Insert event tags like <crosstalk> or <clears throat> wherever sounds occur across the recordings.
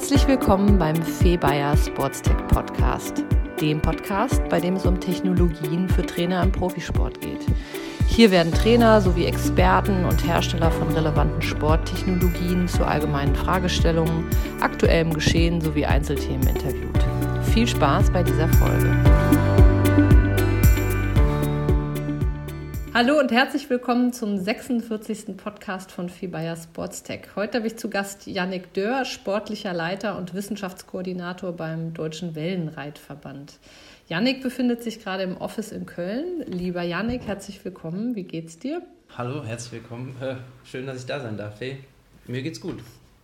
Herzlich willkommen beim Fee Bayer Sportstech Podcast, dem Podcast, bei dem es um Technologien für Trainer im Profisport geht. Hier werden Trainer sowie Experten und Hersteller von relevanten Sporttechnologien zu allgemeinen Fragestellungen, aktuellem Geschehen sowie Einzelthemen interviewt. Viel Spaß bei dieser Folge. Hallo und herzlich willkommen zum 46. Podcast von Fibaya Sportstech. Heute habe ich zu Gast Yannick Dörr, sportlicher Leiter und Wissenschaftskoordinator beim Deutschen Wellenreitverband. Yannick befindet sich gerade im Office in Köln. Lieber Yannick, herzlich willkommen. Wie geht's dir? Hallo, herzlich willkommen. Äh, schön, dass ich da sein darf. Hey, mir geht's gut.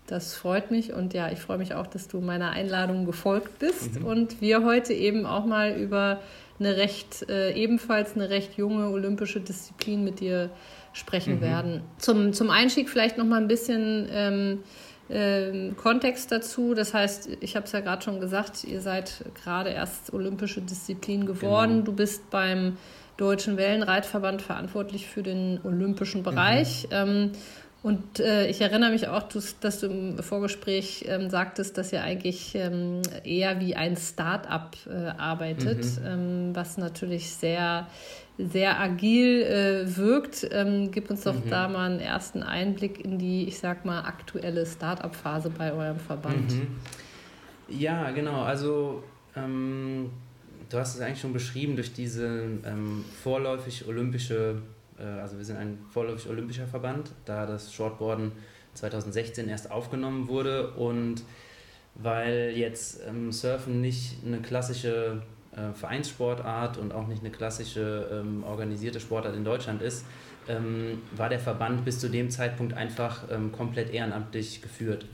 Das freut mich und ja, ich freue mich auch, dass du meiner Einladung gefolgt bist mhm. und wir heute eben auch mal über eine recht, äh, ebenfalls eine recht junge olympische Disziplin mit dir sprechen mhm. werden. Zum, zum Einstieg vielleicht noch mal ein bisschen ähm, äh, Kontext dazu. Das heißt, ich habe es ja gerade schon gesagt, ihr seid gerade erst olympische Disziplin geworden. Genau. Du bist beim Deutschen Wellenreitverband verantwortlich für den olympischen Bereich. Mhm. Ähm, und äh, ich erinnere mich auch, dass du im Vorgespräch ähm, sagtest, dass ihr eigentlich ähm, eher wie ein Start-up äh, arbeitet, mhm. ähm, was natürlich sehr, sehr agil äh, wirkt. Ähm, gib uns doch mhm. da mal einen ersten Einblick in die, ich sag mal, aktuelle Start-up-Phase bei eurem Verband. Mhm. Ja, genau. Also ähm, du hast es eigentlich schon beschrieben durch diese ähm, vorläufig olympische also wir sind ein vorläufig olympischer Verband, da das Shortboarden 2016 erst aufgenommen wurde und weil jetzt ähm, Surfen nicht eine klassische äh, Vereinssportart und auch nicht eine klassische ähm, organisierte Sportart in Deutschland ist, ähm, war der Verband bis zu dem Zeitpunkt einfach ähm, komplett ehrenamtlich geführt.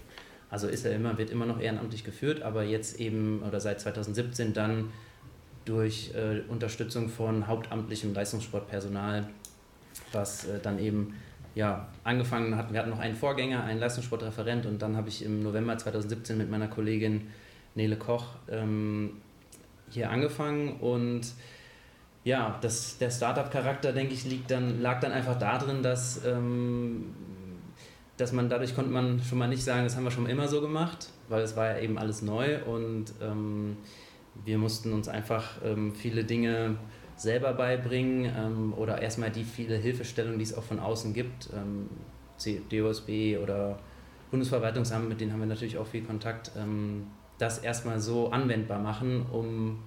Also ist er immer, wird immer noch ehrenamtlich geführt, aber jetzt eben oder seit 2017 dann durch äh, Unterstützung von hauptamtlichem Leistungssportpersonal was äh, dann eben ja, angefangen hat. Wir hatten noch einen Vorgänger, einen Leistungssportreferent und dann habe ich im November 2017 mit meiner Kollegin Nele Koch ähm, hier angefangen und ja, das, der Startup-Charakter, denke ich, liegt dann, lag dann einfach darin, dass, ähm, dass man dadurch konnte man schon mal nicht sagen, das haben wir schon immer so gemacht, weil es war ja eben alles neu und ähm, wir mussten uns einfach ähm, viele Dinge selber beibringen ähm, oder erstmal die viele Hilfestellungen, die es auch von außen gibt, ähm, DOSB oder Bundesverwaltungsamt, mit denen haben wir natürlich auch viel Kontakt, ähm, das erstmal so anwendbar machen, um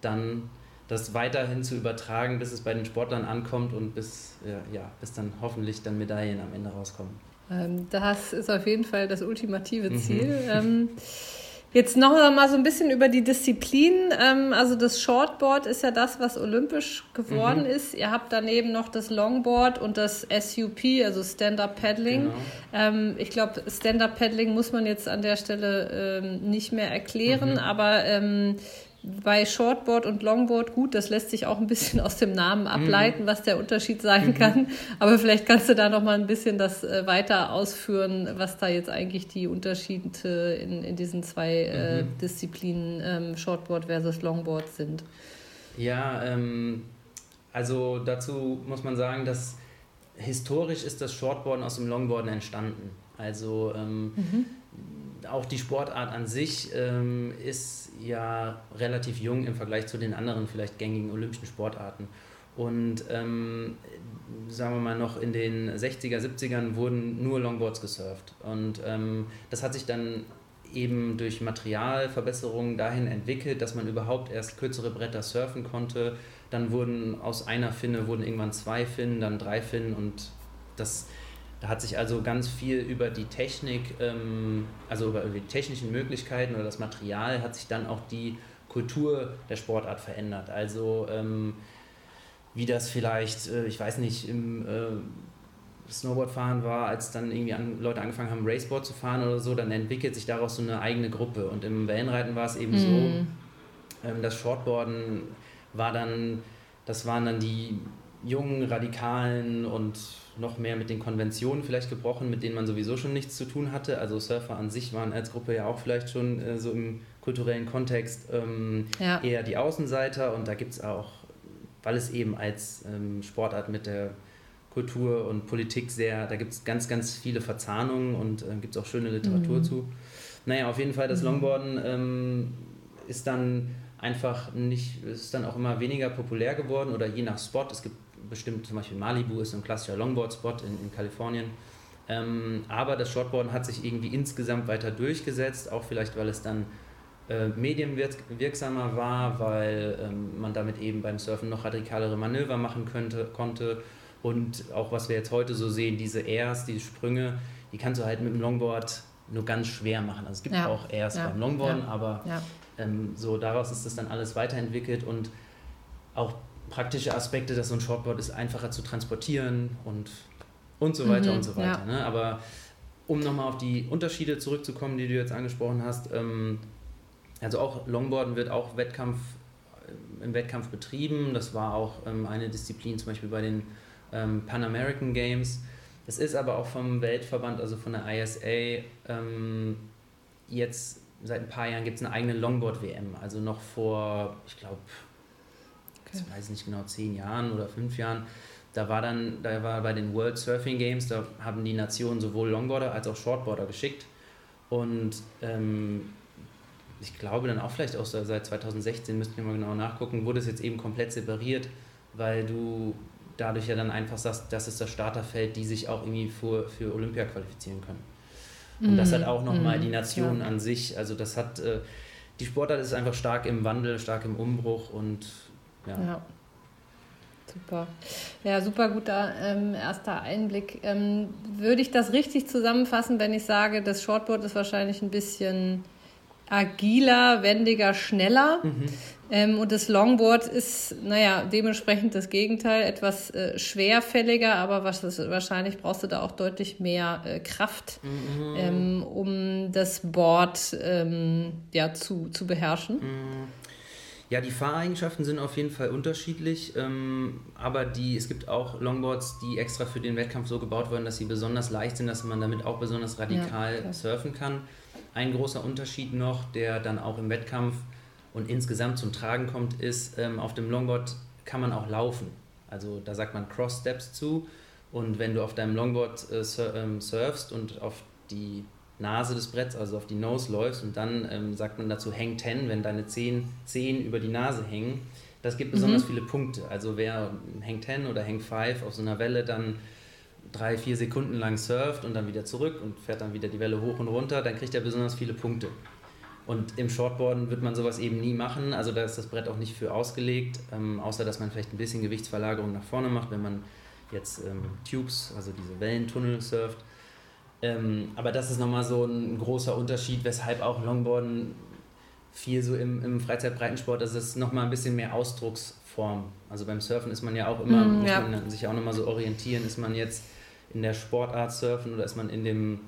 dann das weiterhin zu übertragen, bis es bei den Sportlern ankommt und bis, ja, ja bis dann hoffentlich dann Medaillen am Ende rauskommen. Ähm, das ist auf jeden Fall das ultimative mhm. Ziel. Mhm. <laughs> Jetzt noch mal so ein bisschen über die Disziplin. Ähm, also das Shortboard ist ja das, was olympisch geworden mhm. ist. Ihr habt daneben noch das Longboard und das SUP, also Stand-Up Paddling. Genau. Ähm, ich glaube, Stand-Up Paddling muss man jetzt an der Stelle ähm, nicht mehr erklären, mhm. aber bei Shortboard und Longboard, gut, das lässt sich auch ein bisschen aus dem Namen ableiten, mhm. was der Unterschied sein mhm. kann. Aber vielleicht kannst du da noch mal ein bisschen das äh, weiter ausführen, was da jetzt eigentlich die Unterschiede in, in diesen zwei äh, mhm. Disziplinen ähm, Shortboard versus Longboard sind. Ja, ähm, also dazu muss man sagen, dass historisch ist das Shortboarden aus dem Longboarden entstanden. Also ähm, mhm auch die Sportart an sich ähm, ist ja relativ jung im Vergleich zu den anderen vielleicht gängigen olympischen Sportarten. Und ähm, sagen wir mal noch in den 60er, 70ern wurden nur Longboards gesurft. Und ähm, das hat sich dann eben durch Materialverbesserungen dahin entwickelt, dass man überhaupt erst kürzere Bretter surfen konnte. Dann wurden aus einer Finne wurden irgendwann zwei Finnen, dann drei Finnen und das da hat sich also ganz viel über die Technik, ähm, also über die technischen Möglichkeiten oder das Material hat sich dann auch die Kultur der Sportart verändert. Also ähm, wie das vielleicht, äh, ich weiß nicht, im äh, Snowboardfahren war, als dann irgendwie an, Leute angefangen haben, Raceboard zu fahren oder so, dann entwickelt sich daraus so eine eigene Gruppe. Und im Wellenreiten war es eben mm. so, mhm. ähm, das Shortboarden war dann, das waren dann die jungen Radikalen und noch mehr mit den Konventionen vielleicht gebrochen, mit denen man sowieso schon nichts zu tun hatte. Also Surfer an sich waren als Gruppe ja auch vielleicht schon äh, so im kulturellen Kontext ähm, ja. eher die Außenseiter und da gibt es auch, weil es eben als ähm, Sportart mit der Kultur und Politik sehr, da gibt es ganz, ganz viele Verzahnungen und äh, gibt es auch schöne Literatur mhm. zu. Naja, auf jeden Fall, das mhm. Longboarden ähm, ist dann einfach nicht, ist dann auch immer weniger populär geworden oder je nach Spot. Es gibt bestimmt zum Beispiel Malibu ist ein klassischer Longboard-Spot in, in Kalifornien. Ähm, aber das Shortboarden hat sich irgendwie insgesamt weiter durchgesetzt, auch vielleicht, weil es dann äh, medienwirksamer war, weil ähm, man damit eben beim Surfen noch radikalere Manöver machen könnte, konnte. Und auch was wir jetzt heute so sehen, diese Airs, diese Sprünge, die kannst du halt mit dem Longboard nur ganz schwer machen. Also es gibt ja. auch Airs ja. beim Longboarden, ja. aber ähm, so daraus ist das dann alles weiterentwickelt und auch praktische Aspekte, dass so ein Shortboard ist einfacher zu transportieren und, und so weiter mhm, und so weiter. Ne? Aber um nochmal auf die Unterschiede zurückzukommen, die du jetzt angesprochen hast, ähm, also auch Longboarden wird auch Wettkampf, äh, im Wettkampf betrieben. Das war auch ähm, eine Disziplin zum Beispiel bei den ähm, Pan American Games. Es ist aber auch vom Weltverband, also von der ISA, ähm, jetzt seit ein paar Jahren gibt es eine eigene Longboard-WM. Also noch vor, ich glaube, okay. ich weiß nicht genau, zehn Jahren oder fünf Jahren. Da war dann, da war bei den World Surfing Games, da haben die Nationen sowohl Longboarder als auch Shortboarder geschickt. Und ähm, ich glaube dann auch vielleicht auch seit 2016, müssten wir mal genau nachgucken, wurde es jetzt eben komplett separiert, weil du dadurch ja dann einfach sagst, das ist das Starterfeld, die sich auch irgendwie für, für Olympia qualifizieren können. Und mm, das hat auch nochmal mm, die Nation ja. an sich, also das hat, äh, die Sportart ist einfach stark im Wandel, stark im Umbruch und ja. ja. Super. Ja, super guter ähm, erster Einblick. Ähm, würde ich das richtig zusammenfassen, wenn ich sage, das Shortboard ist wahrscheinlich ein bisschen agiler, wendiger, schneller. Mhm. Ähm, und das Longboard ist, naja, dementsprechend das Gegenteil, etwas äh, schwerfälliger, aber was, wahrscheinlich brauchst du da auch deutlich mehr äh, Kraft, mhm. ähm, um das Board ähm, ja, zu, zu beherrschen. Mhm. Ja, die Fahreigenschaften sind auf jeden Fall unterschiedlich, ähm, aber die, es gibt auch Longboards, die extra für den Wettkampf so gebaut wurden, dass sie besonders leicht sind, dass man damit auch besonders radikal ja, surfen kann. Ein großer Unterschied noch, der dann auch im Wettkampf und insgesamt zum Tragen kommt, ist, ähm, auf dem Longboard kann man auch laufen. Also da sagt man Cross Steps zu. Und wenn du auf deinem Longboard äh, ähm, surfst und auf die Nase des Bretts, also auf die Nose läufst und dann ähm, sagt man dazu Hang 10, wenn deine Zehen, Zehen über die Nase hängen, das gibt besonders mhm. viele Punkte. Also wer Hang 10 oder Hang 5 auf so einer Welle dann drei, vier Sekunden lang surft und dann wieder zurück und fährt dann wieder die Welle hoch und runter, dann kriegt er besonders viele Punkte. Und im Shortboarden wird man sowas eben nie machen, also da ist das Brett auch nicht für ausgelegt, ähm, außer dass man vielleicht ein bisschen Gewichtsverlagerung nach vorne macht, wenn man jetzt ähm, Tubes, also diese Wellentunnel surft. Ähm, aber das ist nochmal so ein großer Unterschied, weshalb auch Longboarden viel so im, im Freizeitbreitensport, also es ist nochmal ein bisschen mehr Ausdrucksform. Also beim Surfen ist man ja auch immer, mm, muss ja. man sich auch nochmal so orientieren, ist man jetzt in der Sportart surfen oder ist man in dem,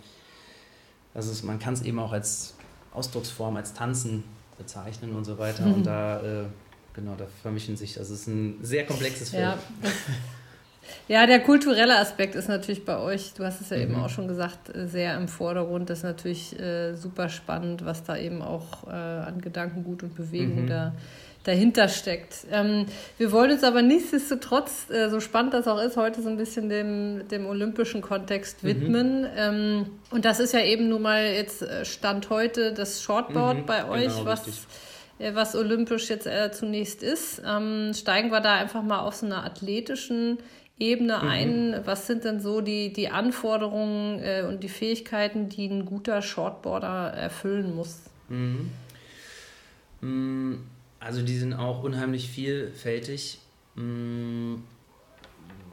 also man kann es eben auch als Ausdrucksform, als Tanzen bezeichnen und so weiter. Mhm. <laughs> Und da, äh, genau, da vermischen sich, also es ist ein sehr komplexes Feld. Ja. <laughs> Ja, der kulturelle Aspekt ist natürlich bei euch, du hast es ja mhm. eben auch schon gesagt, sehr im Vordergrund. Das ist natürlich äh, super spannend, was da eben auch äh, an Gedankengut und Bewegung mhm. da dahinter steckt. Ähm, wir wollen uns aber nichtsdestotrotz, äh, so spannend das auch ist, heute so ein bisschen dem, dem olympischen Kontext mhm. widmen. Mhm. Ähm, und das ist ja eben nun mal jetzt äh, Stand heute das Shortboard mhm, bei euch, genau, was, äh, was olympisch jetzt äh, zunächst ist. Ähm, steigen wir da einfach mal auf so einer athletischen Ebene mhm. ein. Was sind denn so die, die Anforderungen äh, und die Fähigkeiten, die ein guter Shortboarder erfüllen muss? Mhm. Mm, also die sind auch unheimlich vielfältig. Hm,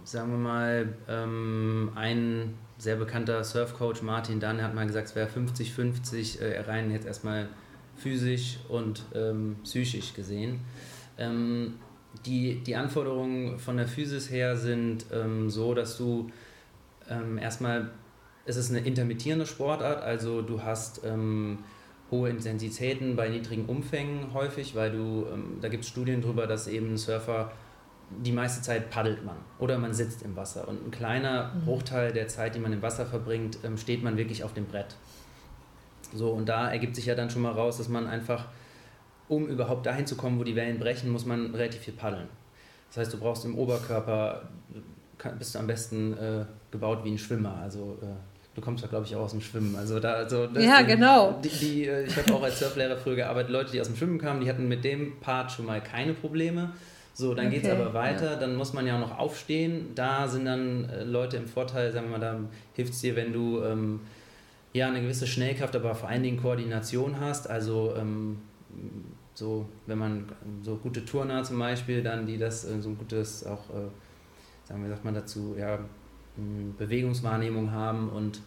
sagen wir mal, ähm, ein sehr bekannter Surfcoach, Martin Dann, hat mal gesagt, es wäre 50-50 äh, rein jetzt erstmal physisch und ähm, psychisch gesehen. Ähm, die, die Anforderungen von der Physis her sind ähm, so, dass du ähm, erstmal, es ist eine intermittierende Sportart, also du hast ähm, hohe Intensitäten bei niedrigen Umfängen häufig, weil du, ähm, da gibt es Studien darüber, dass eben ein Surfer die meiste Zeit paddelt man oder man sitzt im Wasser und ein kleiner mhm. Bruchteil der Zeit, die man im Wasser verbringt, ähm, steht man wirklich auf dem Brett. So, und da ergibt sich ja dann schon mal raus, dass man einfach, um überhaupt dahin zu kommen, wo die Wellen brechen, muss man relativ viel paddeln. Das heißt, du brauchst im Oberkörper, bist du am besten äh, gebaut wie ein Schwimmer. Also äh, du kommst ja, glaube ich, auch aus dem Schwimmen. Also da, also ja, genau. Die, die, äh, ich habe auch als Surflehrer früher gearbeitet, Leute, die aus dem Schwimmen kamen, die hatten mit dem Part schon mal keine Probleme. So, dann okay, geht es aber weiter, ja. dann muss man ja auch noch aufstehen. Da sind dann äh, Leute im Vorteil, sagen wir mal, da hilft es dir, wenn du ähm, ja eine gewisse Schnellkraft, aber vor allen Dingen Koordination hast. Also ähm, so, wenn man so gute Turner zum Beispiel, dann die das äh, so ein gutes auch, äh, sagen wir, sagt man dazu, ja, Bewegungswahrnehmung haben und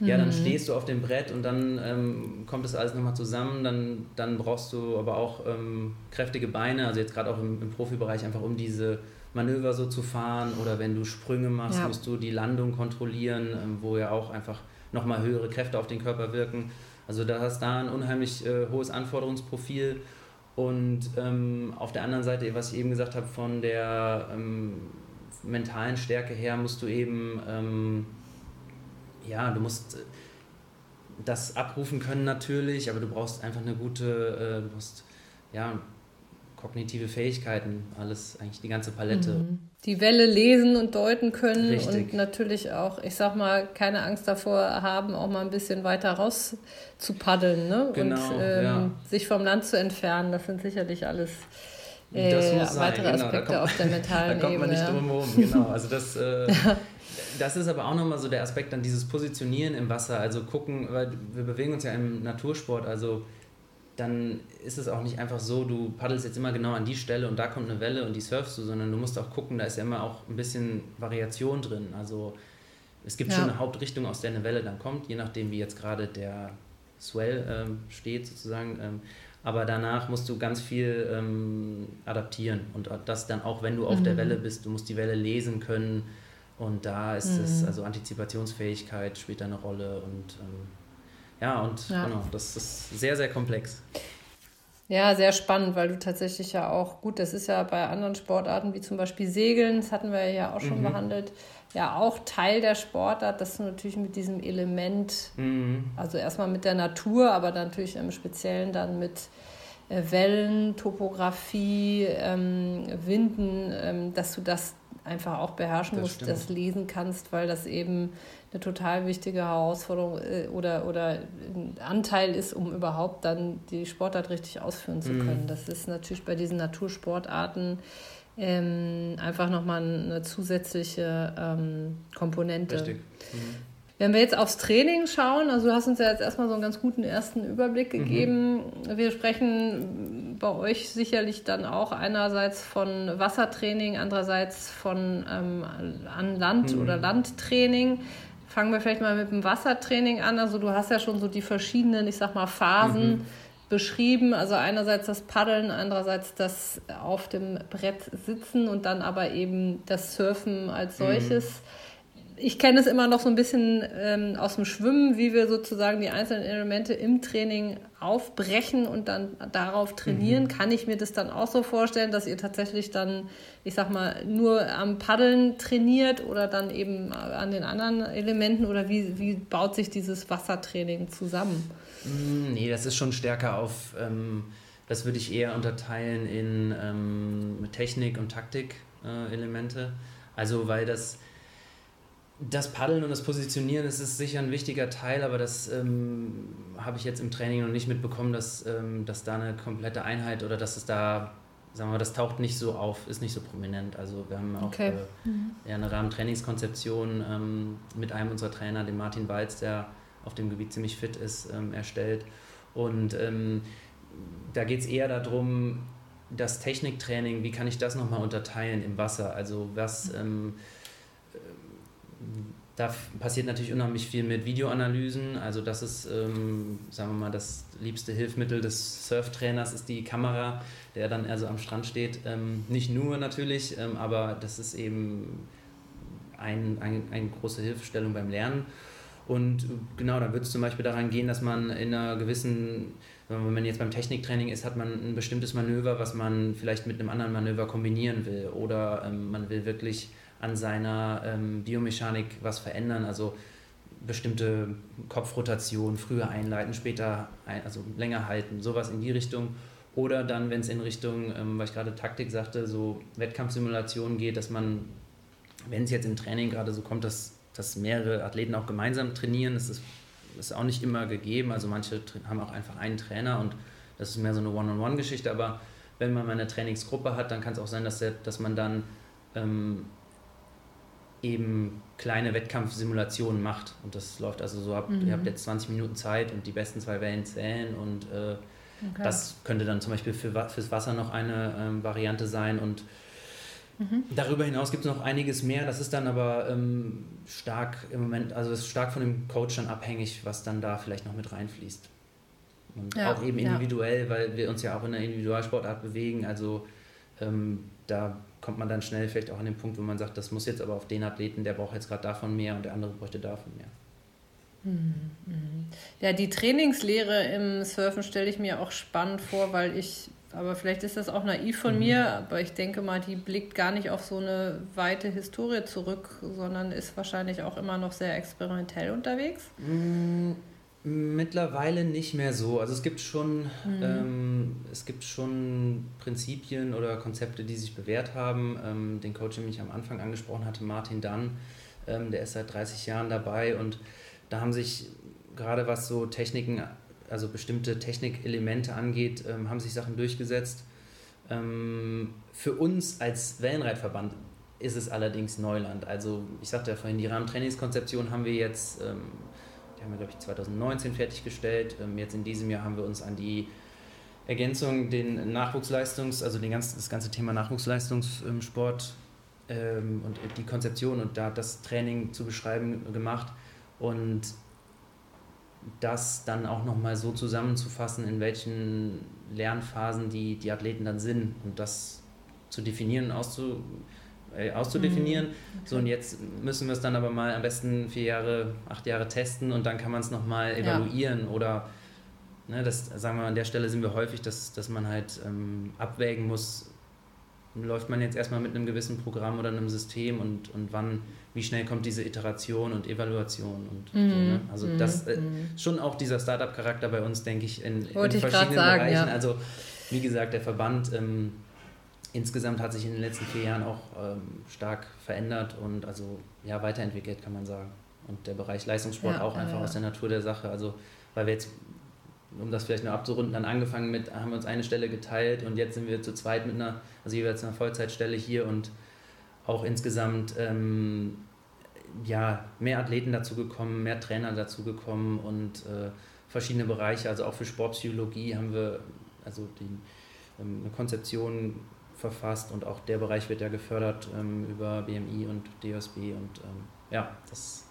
ja, dann mhm. stehst du auf dem Brett und dann ähm, kommt das alles nochmal zusammen. Dann, dann brauchst du aber auch ähm, kräftige Beine, also jetzt gerade auch im, im, Profibereich, einfach um diese Manöver so zu fahren. Oder wenn du Sprünge machst, ja. musst du die Landung kontrollieren, ähm, wo ja auch einfach nochmal höhere Kräfte auf den Körper wirken. Also da hast da ein unheimlich äh, hohes Anforderungsprofil. Und ähm, auf der anderen Seite, was ich eben gesagt habe, von der ähm, mentalen Stärke her musst du eben ähm, ja, du musst äh, das abrufen können natürlich, aber du brauchst einfach eine gute, äh, du brauchst ja kognitive Fähigkeiten, alles eigentlich die ganze Palette. Mhm. Die Welle lesen und deuten können Richtig. und natürlich auch, ich sag mal, keine Angst davor haben, auch mal ein bisschen weiter raus zu paddeln ne? Genau, und ähm, ja. sich vom Land zu entfernen. Das sind sicherlich alles äh, weitere genau, Aspekte kommt, auf der mentalen Ebene. <laughs> Da kommt man nicht drum herum, genau. Also das, äh, <laughs> das ist aber auch nochmal so der Aspekt dann dieses Positionieren im Wasser, also gucken, weil wir bewegen uns ja im Natursport, also dann ist es auch nicht einfach so, du paddelst jetzt immer genau an die Stelle und da kommt eine Welle und die surfst du, sondern du musst auch gucken, da ist ja immer auch ein bisschen Variation drin. Also es gibt ja. schon eine Hauptrichtung, aus der eine Welle dann kommt, je nachdem, wie jetzt gerade der Swell ähm, steht sozusagen. Ähm, aber danach musst du ganz viel ähm, adaptieren und das dann auch, wenn du auf mhm. der Welle bist, du musst die Welle lesen können, und da ist mhm. es, also Antizipationsfähigkeit spielt da eine Rolle und ähm, ja, und ja. genau, das ist sehr, sehr komplex. Ja, sehr spannend, weil du tatsächlich ja auch, gut, das ist ja bei anderen Sportarten wie zum Beispiel Segeln, das hatten wir ja auch schon mhm. behandelt, ja auch Teil der Sportart, dass du natürlich mit diesem Element, mhm. also erstmal mit der Natur, aber natürlich im Speziellen dann mit äh, Wellen, Topografie, ähm, Winden, ähm, dass du das einfach auch beherrschen das musst, stimmt. das lesen kannst, weil das eben eine total wichtige Herausforderung äh, oder, oder ein Anteil ist, um überhaupt dann die Sportart richtig ausführen zu mhm. können. Mhm. Das ist natürlich bei diesen Natursportarten ähm, einfach nochmal eine zusätzliche ähm, Komponente. Richtig. Mhm. Wenn wir jetzt aufs Training schauen, also du hast uns ja jetzt erstmal so einen ganz guten ersten Überblick mhm. gegeben. Mhm. Wir sprechen bei euch sicherlich dann auch einerseits von Wassertraining, andererseits von ähm, an Land mhm. oder Landtraining. Fangen wir vielleicht mal mit dem Wassertraining an. Also du hast ja schon so die verschiedenen, ich sag mal, Phasen mhm. beschrieben. Also einerseits das Paddeln, andererseits das auf dem Brett sitzen und dann aber eben das Surfen als mhm. solches ich kenne es immer noch so ein bisschen ähm, aus dem Schwimmen, wie wir sozusagen die einzelnen Elemente im Training aufbrechen und dann darauf trainieren. Mhm. Kann ich mir das dann auch so vorstellen, dass ihr tatsächlich dann, ich sag mal, nur am Paddeln trainiert oder dann eben an den anderen Elementen oder wie, wie baut sich dieses Wassertraining zusammen? Mm, nee, das ist schon stärker auf, ähm, das würde ich eher unterteilen in ähm, Technik- und Taktik-Elemente. Äh, also, weil das das Paddeln und das Positionieren das ist sicher ein wichtiger Teil, aber das ähm, habe ich jetzt im Training noch nicht mitbekommen, dass, ähm, dass da eine komplette Einheit oder dass es da, sagen wir mal, das taucht nicht so auf, ist nicht so prominent. Also wir haben auch okay. äh, mhm. ja, eine Rahmentrainingskonzeption ähm, mit einem unserer Trainer, dem Martin Walz, der auf dem Gebiet ziemlich fit ist, ähm, erstellt. Und ähm, da geht es eher darum, das Techniktraining, wie kann ich das nochmal unterteilen im Wasser? Also was... Ähm, da passiert natürlich unheimlich viel mit Videoanalysen. Also das ist, ähm, sagen wir mal, das liebste Hilfsmittel des Surftrainers ist die Kamera, der dann also am Strand steht. Ähm, nicht nur natürlich, ähm, aber das ist eben ein, ein, eine große Hilfestellung beim Lernen. Und genau, da wird es zum Beispiel daran gehen, dass man in einer gewissen, wenn man jetzt beim Techniktraining ist, hat man ein bestimmtes Manöver, was man vielleicht mit einem anderen Manöver kombinieren will. Oder ähm, man will wirklich an seiner ähm, Biomechanik was verändern, also bestimmte Kopfrotation früher einleiten, später ein, also länger halten, sowas in die Richtung. Oder dann, wenn es in Richtung, ähm, weil ich gerade Taktik sagte, so Wettkampfsimulationen geht, dass man, wenn es jetzt im Training gerade so kommt, dass dass mehrere Athleten auch gemeinsam trainieren. Das ist, ist auch nicht immer gegeben. Also manche haben auch einfach einen Trainer und das ist mehr so eine One-on-One-Geschichte. Aber wenn man mal eine Trainingsgruppe hat, dann kann es auch sein, dass, der, dass man dann ähm, eben kleine Wettkampfsimulationen macht. Und das läuft also so ab, mhm. ihr habt jetzt 20 Minuten Zeit und die besten zwei Wellen zählen und äh, okay. das könnte dann zum Beispiel für, fürs Wasser noch eine ähm, Variante sein und mhm. Darüber hinaus gibt es noch einiges mehr, das ist dann aber ähm, stark im Moment, also ist stark von dem Coach dann abhängig, was dann da vielleicht noch mit reinfließt. Und ja, auch eben individuell, ja. weil wir uns ja auch in der Individualsportart bewegen, also ähm, da kommt man dann schnell vielleicht auch an den Punkt, wo man sagt, das muss jetzt aber auf den Athleten, der braucht jetzt gerade davon mehr und der andere bräuchte davon mehr. Mhm, mhm. Ja, die Trainingslehre im Surfen stelle ich mir auch spannend vor, weil ich, aber vielleicht ist das auch naiv von mhm. mir, aber ich denke mal, die blickt gar nicht auf so eine weite Historie zurück, sondern ist wahrscheinlich auch immer noch sehr experimentell unterwegs. Mhm. Mittlerweile nicht mehr so. Also es gibt schon, mhm. ähm, es gibt schon Prinzipien oder Konzepte, die sich bewährt haben. Ähm, den Coach, den ich am Anfang angesprochen hatte, Martin Dunn, ähm, der ist seit 30 Jahren dabei und da haben sich gerade was so Techniken, also bestimmte Technikelemente angeht, ähm, haben sich Sachen durchgesetzt. Ähm, für uns als Wellenreitverband ist es allerdings Neuland. Also ich sagte ja vorhin, die Rahmentrainingskonzeption haben wir jetzt ähm, die haben wir, glaube ich, 2019 fertiggestellt. Ähm, jetzt in diesem Jahr haben wir uns an die Ergänzung, den Nachwuchsleistungs-, also den ganzen, das ganze Thema Nachwuchsleistungssport ähm, und die Konzeption und da das Training zu beschreiben gemacht und das dann auch nochmal so zusammenzufassen, in welchen Lernphasen die, die Athleten dann sind und das zu definieren und auszu, auszudefinieren. Mhm. Okay. So, und jetzt müssen wir es dann aber mal am besten vier Jahre, acht Jahre testen und dann kann man es nochmal evaluieren ja. oder ne, das, sagen wir an der Stelle sind wir häufig, dass, dass man halt ähm, abwägen muss, läuft man jetzt erstmal mit einem gewissen Programm oder einem System und, und wann, wie schnell kommt diese Iteration und Evaluation und mhm. so, ne? Also mhm. das äh, mhm. schon auch dieser Startup-Charakter bei uns, denke ich, in, in verschiedenen sagen, Bereichen. Ja. Also wie gesagt, der Verband ähm, insgesamt hat sich in den letzten vier Jahren auch ähm, stark verändert und also ja weiterentwickelt, kann man sagen. Und der Bereich Leistungssport ja, auch einfach ja. aus der Natur der Sache. Also, weil wir jetzt, um das vielleicht noch abzurunden, dann angefangen mit, haben wir uns eine Stelle geteilt und jetzt sind wir zu zweit mit einer, also jeweils einer Vollzeitstelle hier und auch insgesamt ähm, ja, mehr Athleten dazu gekommen, mehr Trainer dazu gekommen und äh, verschiedene Bereiche, also auch für Sportpsychologie haben wir also die, ähm, eine Konzeption verfasst und auch der Bereich wird ja gefördert ähm, über BMI und DSB und ähm, ja, das,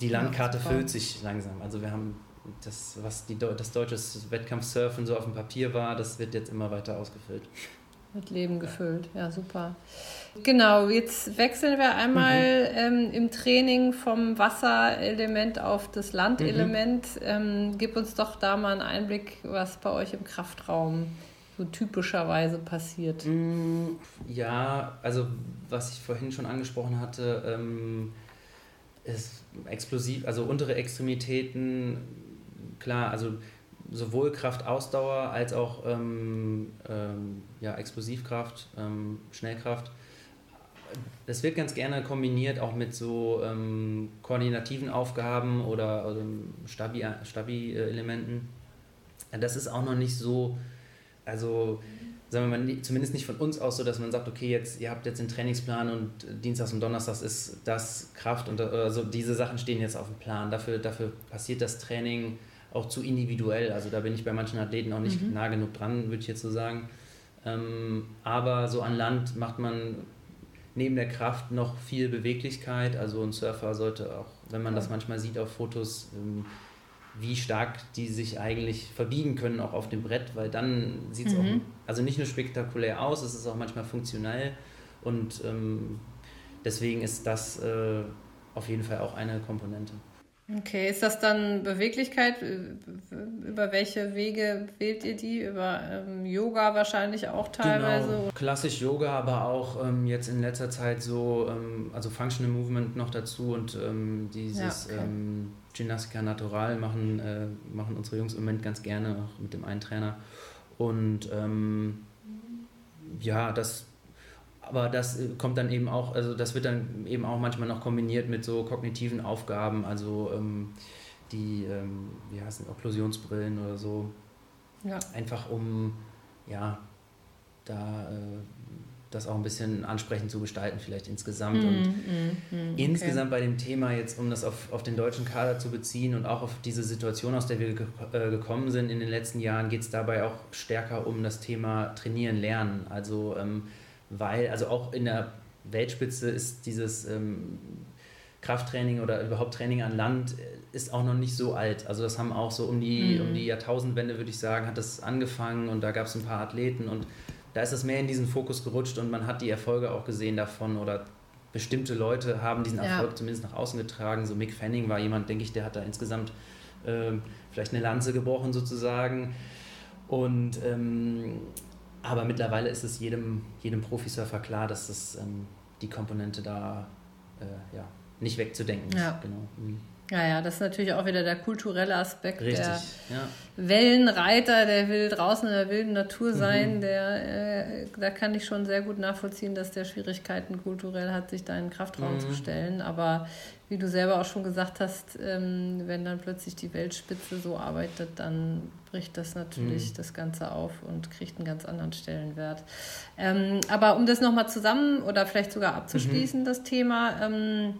die Landkarte ja, füllt sich langsam. Also wir haben das, was die, das deutsche Wettkampfsurfen so auf dem Papier war, das wird jetzt immer weiter ausgefüllt. Mit Leben gefüllt, ja super. Genau, jetzt wechseln wir einmal mhm. ähm, im Training vom Wasserelement auf das Landelement. Mhm. Ähm, gib uns doch da mal einen Einblick, was bei euch im Kraftraum so typischerweise passiert? Mm, ja, also was ich vorhin schon angesprochen hatte, ähm, ist explosiv, also untere Extremitäten, klar, also sowohl Kraftausdauer als auch ähm, ähm, ja, Explosivkraft, ähm, Schnellkraft. Das wird ganz gerne kombiniert auch mit so ähm, koordinativen Aufgaben oder, Stabi-Elementen. Stabi das ist auch noch nicht so also sagen wir mal, zumindest nicht von uns aus so, dass man sagt, okay, jetzt, ihr habt jetzt den Trainingsplan und Dienstags und Donnerstags ist das Kraft und also diese Sachen stehen jetzt auf dem Plan. Dafür, dafür passiert das Training auch zu individuell. Also da bin ich bei manchen Athleten auch nicht mhm. nah genug dran, würde ich jetzt so sagen. Ähm, aber so an Land macht man neben der Kraft noch viel Beweglichkeit. Also ein Surfer sollte auch, wenn man das manchmal sieht auf Fotos, ähm, wie stark die sich eigentlich verbiegen können, auch auf dem Brett, weil dann sieht es mhm. auch, also nicht nur spektakulär aus, es ist auch manchmal funktionell und ähm, deswegen ist das äh, auf jeden Fall auch eine Komponente. Okay, ist das dann Beweglichkeit? Über welche Wege wählt ihr die? Über ähm, Yoga wahrscheinlich auch teilweise? Genau. Klassisch Yoga, aber auch ähm, jetzt in letzter Zeit so, ähm, also Functional Movement noch dazu und ähm, dieses ja, okay. Ähm, Gymnastica Natural machen, äh, machen unsere Jungs im Moment ganz gerne, auch mit dem einen Trainer. Und ähm, ja, das aber das äh, kommt dann eben auch, also das wird dann eben auch manchmal noch kombiniert mit so kognitiven Aufgaben, also ähm, die, ähm, wie heißen Okklusionsbrillen oder so. Ja. Einfach um, ja, da äh, das auch ein bisschen ansprechend zu gestalten, vielleicht insgesamt. Mm, und mm, mm, okay. insgesamt bei dem Thema jetzt, um das auf, auf den deutschen Kader zu beziehen und auch auf diese Situation, aus der wir ge äh, gekommen sind in den letzten Jahren, geht es dabei auch stärker um das Thema Trainieren, Lernen. Also, ähm, weil, also auch in der Weltspitze ist dieses ähm, Krafttraining oder überhaupt Training an Land äh, ist auch noch nicht so alt. Also das haben auch so um die, um die Jahrtausendwende, würde ich sagen, hat das angefangen und da gab es ein paar Athleten und da ist es mehr in diesen Fokus gerutscht und man hat die Erfolge auch gesehen davon oder bestimmte Leute haben diesen Erfolg ja. zumindest nach außen getragen. So Mick Fanning war jemand, denke ich, der hat da insgesamt äh, vielleicht eine Lanze gebrochen sozusagen. Und ähm, aber mittlerweile ist es jedem, jedem Profisurfer klar, dass das ähm, die Komponente da äh, ja, nicht wegzudenken ist. Ja. Genau. Mhm. Ja, ja, das ist natürlich auch wieder der kulturelle Aspekt. Richtig, der ja. Wellenreiter, der will draußen in der wilden Natur mhm. sein, mhm. der, äh, da kann ich schon sehr gut nachvollziehen, dass der Schwierigkeiten kulturell hat, sich da in den Kraftraum mhm. zu stellen. Aber wie du selber auch schon gesagt hast, ähm, wenn dann plötzlich die Weltspitze so arbeitet, dann bricht das natürlich mhm. das Ganze auf und kriegt einen ganz anderen Stellenwert. Ähm, aber um das nochmal zusammen oder vielleicht sogar abzuschließen, mhm. das Thema, ähm,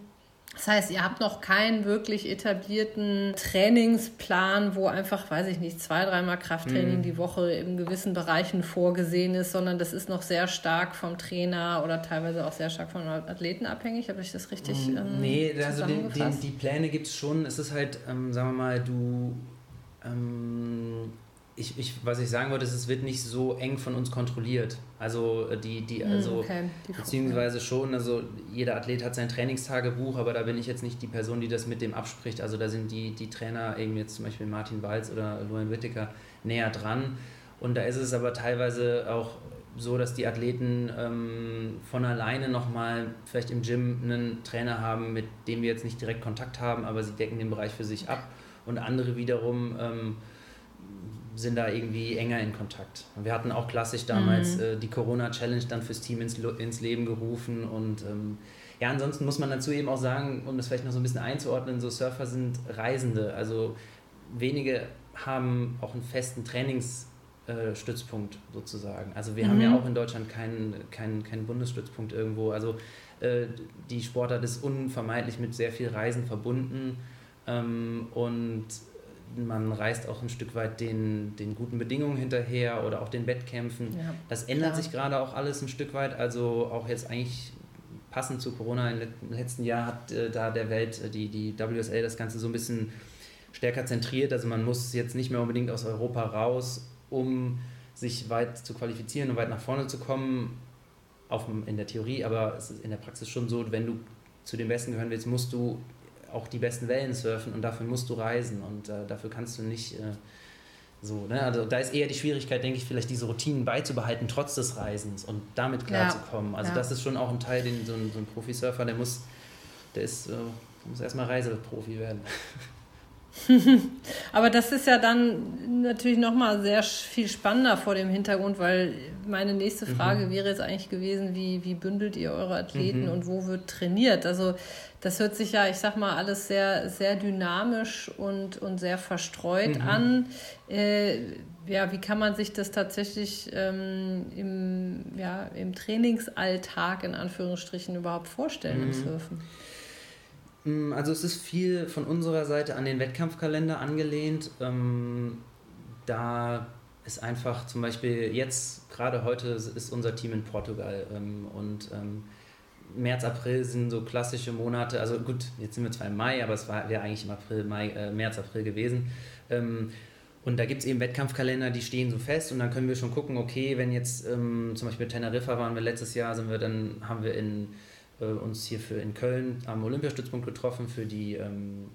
das heißt, ihr habt noch keinen wirklich etablierten Trainingsplan, wo einfach, weiß ich nicht, zwei, dreimal Krafttraining mhm. die Woche in gewissen Bereichen vorgesehen ist, sondern das ist noch sehr stark vom Trainer oder teilweise auch sehr stark von Athleten abhängig. Habe ich das richtig mhm. ähm, Nee, also den, den, die Pläne gibt es schon. Es ist halt, ähm, sagen wir mal, du ähm, ich, ich, was ich sagen wollte, ist, es wird nicht so eng von uns kontrolliert. Also äh, die, die, hm, also okay. die beziehungsweise schon, also jeder Athlet hat sein Trainingstagebuch, aber da bin ich jetzt nicht die Person, die das mit dem abspricht. Also da sind die, die Trainer, eben jetzt zum Beispiel Martin Walz oder Lohan Whittaker, näher dran. Und da ist es aber teilweise auch so, dass die Athleten ähm, von alleine nochmal vielleicht im Gym einen Trainer haben, mit dem wir jetzt nicht direkt Kontakt haben, aber sie decken den Bereich für sich ab. Und andere wiederum ähm, sind da irgendwie enger in Kontakt. Wir hatten auch klassisch damals mhm. äh, die Corona-Challenge dann fürs Team ins, ins Leben gerufen und ähm, ja, ansonsten muss man dazu eben auch sagen, um das vielleicht noch so ein bisschen einzuordnen, so Surfer sind Reisende, also wenige haben auch einen festen Trainingsstützpunkt äh, sozusagen. Also wir mhm. haben ja auch in Deutschland keinen, keinen, keinen Bundesstützpunkt irgendwo. Also äh, die Sportart ist unvermeidlich mit sehr viel Reisen verbunden ähm, und man reist auch ein Stück weit den, den guten Bedingungen hinterher oder auch den Wettkämpfen. Ja, das ändert klar. sich gerade auch alles ein Stück weit. Also auch jetzt eigentlich passend zu Corona im letzten Jahr hat äh, da der Welt äh, die, die WSL das Ganze so ein bisschen stärker zentriert. Also man muss jetzt nicht mehr unbedingt aus Europa raus, um sich weit zu qualifizieren und weit nach vorne zu kommen. Auf, in der Theorie, aber es ist in der Praxis schon so, wenn du zu den Besten gehören willst, musst du auch die besten Wellen surfen und dafür musst du reisen und äh, dafür kannst du nicht äh, so, ne? Also da ist eher die Schwierigkeit, denke ich, vielleicht diese Routinen beizubehalten, trotz des Reisens und damit klarzukommen. Ja. Also ja. das ist schon auch ein Teil, den so ein, so ein Profisurfer, der muss, der ist, äh, muss erstmal Reiseprofi werden. <laughs> Aber das ist ja dann natürlich nochmal sehr viel spannender vor dem Hintergrund, weil meine nächste mhm. Frage mhm. wäre jetzt eigentlich gewesen, wie, wie bündelt ihr eure Athleten mhm. und wo wird trainiert? Also das hört sich ja, ich sag mal, alles sehr, sehr dynamisch und, und sehr verstreut mhm. an. Äh, ja, wie kann man sich das tatsächlich ähm, im, ja, im Trainingsalltag in Anführungsstrichen überhaupt vorstellen im mhm. Surfen? Mm, also es ist viel von unserer Seite an den Wettkampfkalender angelehnt. Ähm, da ist einfach zum Beispiel jetzt, gerade heute ist unser Team in Portugal ähm, und ähm, März, April sind so klassische Monate, also gut, jetzt sind wir zwar im Mai, aber es wäre eigentlich im April, Mai, äh, März, April gewesen. Ähm, und da gibt es eben Wettkampfkalender, die stehen so fest und dann können wir schon gucken, okay, wenn jetzt ähm, zum Beispiel Teneriffa waren wir letztes Jahr, sind wir dann, haben wir in äh, uns hier für in Köln am Olympiastützpunkt getroffen für die ähm,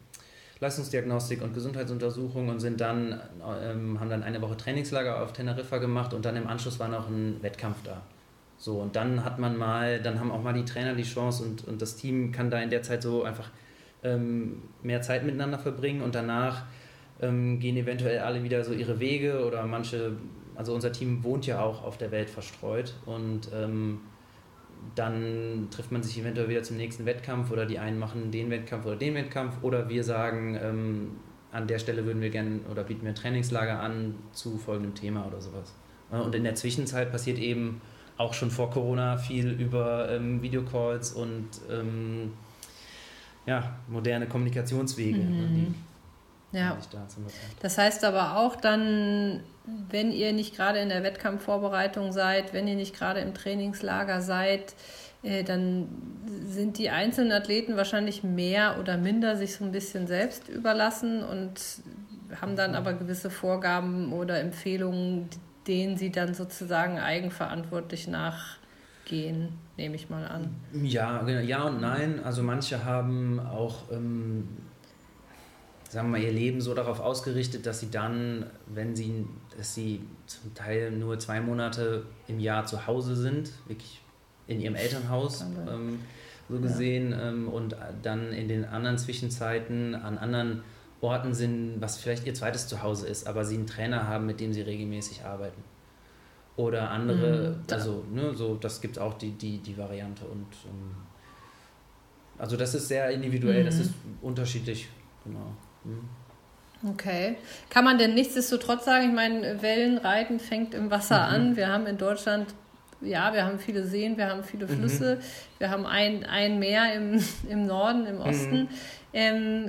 Leistungsdiagnostik und Gesundheitsuntersuchung und sind dann, ähm, haben dann eine Woche Trainingslager auf Teneriffa gemacht und dann im Anschluss war noch ein Wettkampf da. So, und dann hat man mal, dann haben auch mal die Trainer die Chance und, und das Team kann da in der Zeit so einfach ähm, mehr Zeit miteinander verbringen und danach ähm, gehen eventuell alle wieder so ihre Wege oder manche, also unser Team wohnt ja auch auf der Welt verstreut und ähm, dann trifft man sich eventuell wieder zum nächsten Wettkampf oder die einen machen den Wettkampf oder den Wettkampf oder wir sagen, ähm, an der Stelle würden wir gerne oder bieten wir ein Trainingslager an zu folgendem Thema oder sowas. Und in der Zwischenzeit passiert eben auch schon vor Corona viel über ähm, Videocalls und ähm, ja, moderne Kommunikationswege. Ne, mhm. Die, ja. Da das heißt aber auch dann, wenn ihr nicht gerade in der Wettkampfvorbereitung seid, wenn ihr nicht gerade im Trainingslager seid, äh, dann sind die einzelnen Athleten wahrscheinlich mehr oder minder sich so ein bisschen selbst überlassen und haben dann aber gewisse Vorgaben oder Empfehlungen, denen sie dann sozusagen eigenverantwortlich nachgehen, nehme ich mal an. Ja, genau, ja und nein. Also manche haben auch, ähm, sagen wir mal, ihr Leben so darauf ausgerichtet, dass sie dann, wenn sie, dass sie zum Teil nur zwei Monate im Jahr zu Hause sind, wirklich in ihrem Elternhaus. Ähm, so gesehen ja. ähm, und dann in den anderen Zwischenzeiten an anderen Orten sind, was vielleicht ihr zweites Zuhause ist, aber sie einen Trainer haben, mit dem sie regelmäßig arbeiten. Oder andere, mhm, also ne, so, das gibt auch die, die, die Variante und ähm, also das ist sehr individuell, mhm. das ist unterschiedlich, genau. Mhm. Okay. Kann man denn nichtsdestotrotz sagen, ich meine, Wellenreiten fängt im Wasser mhm. an. Wir haben in Deutschland, ja, wir haben viele Seen, wir haben viele mhm. Flüsse, wir haben ein, ein Meer im, <laughs> im Norden, im Osten. Mhm. Ähm,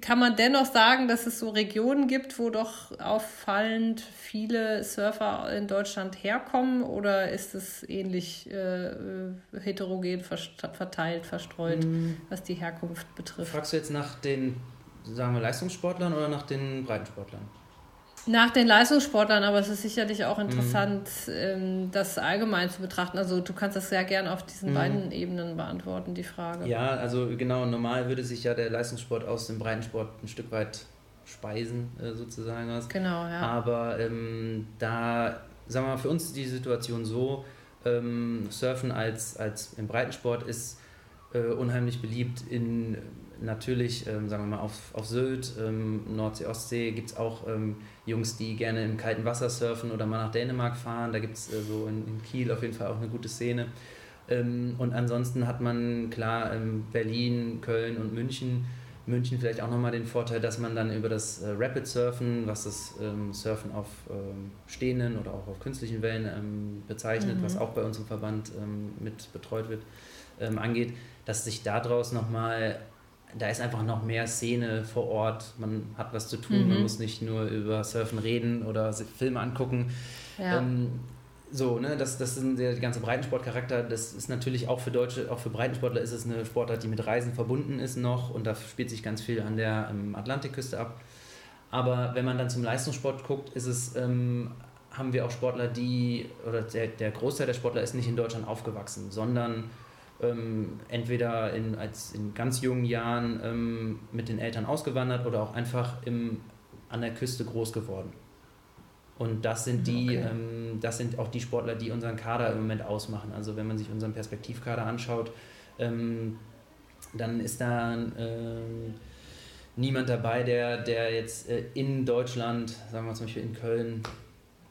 kann man dennoch sagen, dass es so Regionen gibt, wo doch auffallend viele Surfer in Deutschland herkommen oder ist es ähnlich äh, heterogen verteilt, verstreut, mm. was die Herkunft betrifft? Fragst du jetzt nach den, sagen wir, Leistungssportlern oder nach den Breitensportlern? Nach den Leistungssportlern, aber es ist sicherlich auch interessant, mhm. das allgemein zu betrachten. Also du kannst das sehr gern auf diesen mhm. beiden Ebenen beantworten, die Frage. Ja, also genau, normal würde sich ja der Leistungssport aus dem Breitensport ein Stück weit speisen, äh, sozusagen. Aus. Genau, ja. Aber ähm, da, sagen wir mal, für uns ist die Situation so, ähm, Surfen als, als im Breitensport ist äh, unheimlich beliebt in natürlich, ähm, sagen wir mal, auf, auf Sylt, ähm, Nordsee, Ostsee gibt es auch ähm, Jungs, die gerne im kalten Wasser surfen oder mal nach Dänemark fahren. Da gibt es äh, so in, in, Kiel auf jeden Fall auch eine gute Szene. Ähm, und ansonsten hat man klar ähm, Berlin, Köln und München. München vielleicht auch nochmal den Vorteil, dass man dann über das äh, Rapid Surfen, was das ähm, Surfen auf stehenden oder auch auf künstlichen Wellen bezeichnet, mhm. was auch bei uns im Verband mit betreut wird, angeht, dass sich daraus nochmal da ist einfach noch mehr Szene vor Ort. Man hat was zu tun, mhm. man muss nicht nur über Surfen reden oder Filme angucken. Ja. Ähm, so, ne, das, das ist der ganze Breitensportcharakter. Das ist natürlich auch für Deutsche, auch für Breitensportler ist es eine Sportart, die mit Reisen verbunden ist noch und da spielt sich ganz viel an der ähm, Atlantikküste ab. Aber wenn man dann zum Leistungssport guckt, ist es, ähm, haben wir auch Sportler, die, oder der, der Großteil der Sportler ist nicht in Deutschland aufgewachsen, sondern ähm, entweder in, als in ganz jungen Jahren ähm, mit den Eltern ausgewandert oder auch einfach im, an der Küste groß geworden. Und das sind die, okay. ähm, das sind auch die Sportler, die unseren Kader im Moment ausmachen. Also wenn man sich unseren Perspektivkader anschaut, ähm, dann ist da äh, niemand dabei, der, der jetzt äh, in Deutschland, sagen wir zum Beispiel in Köln,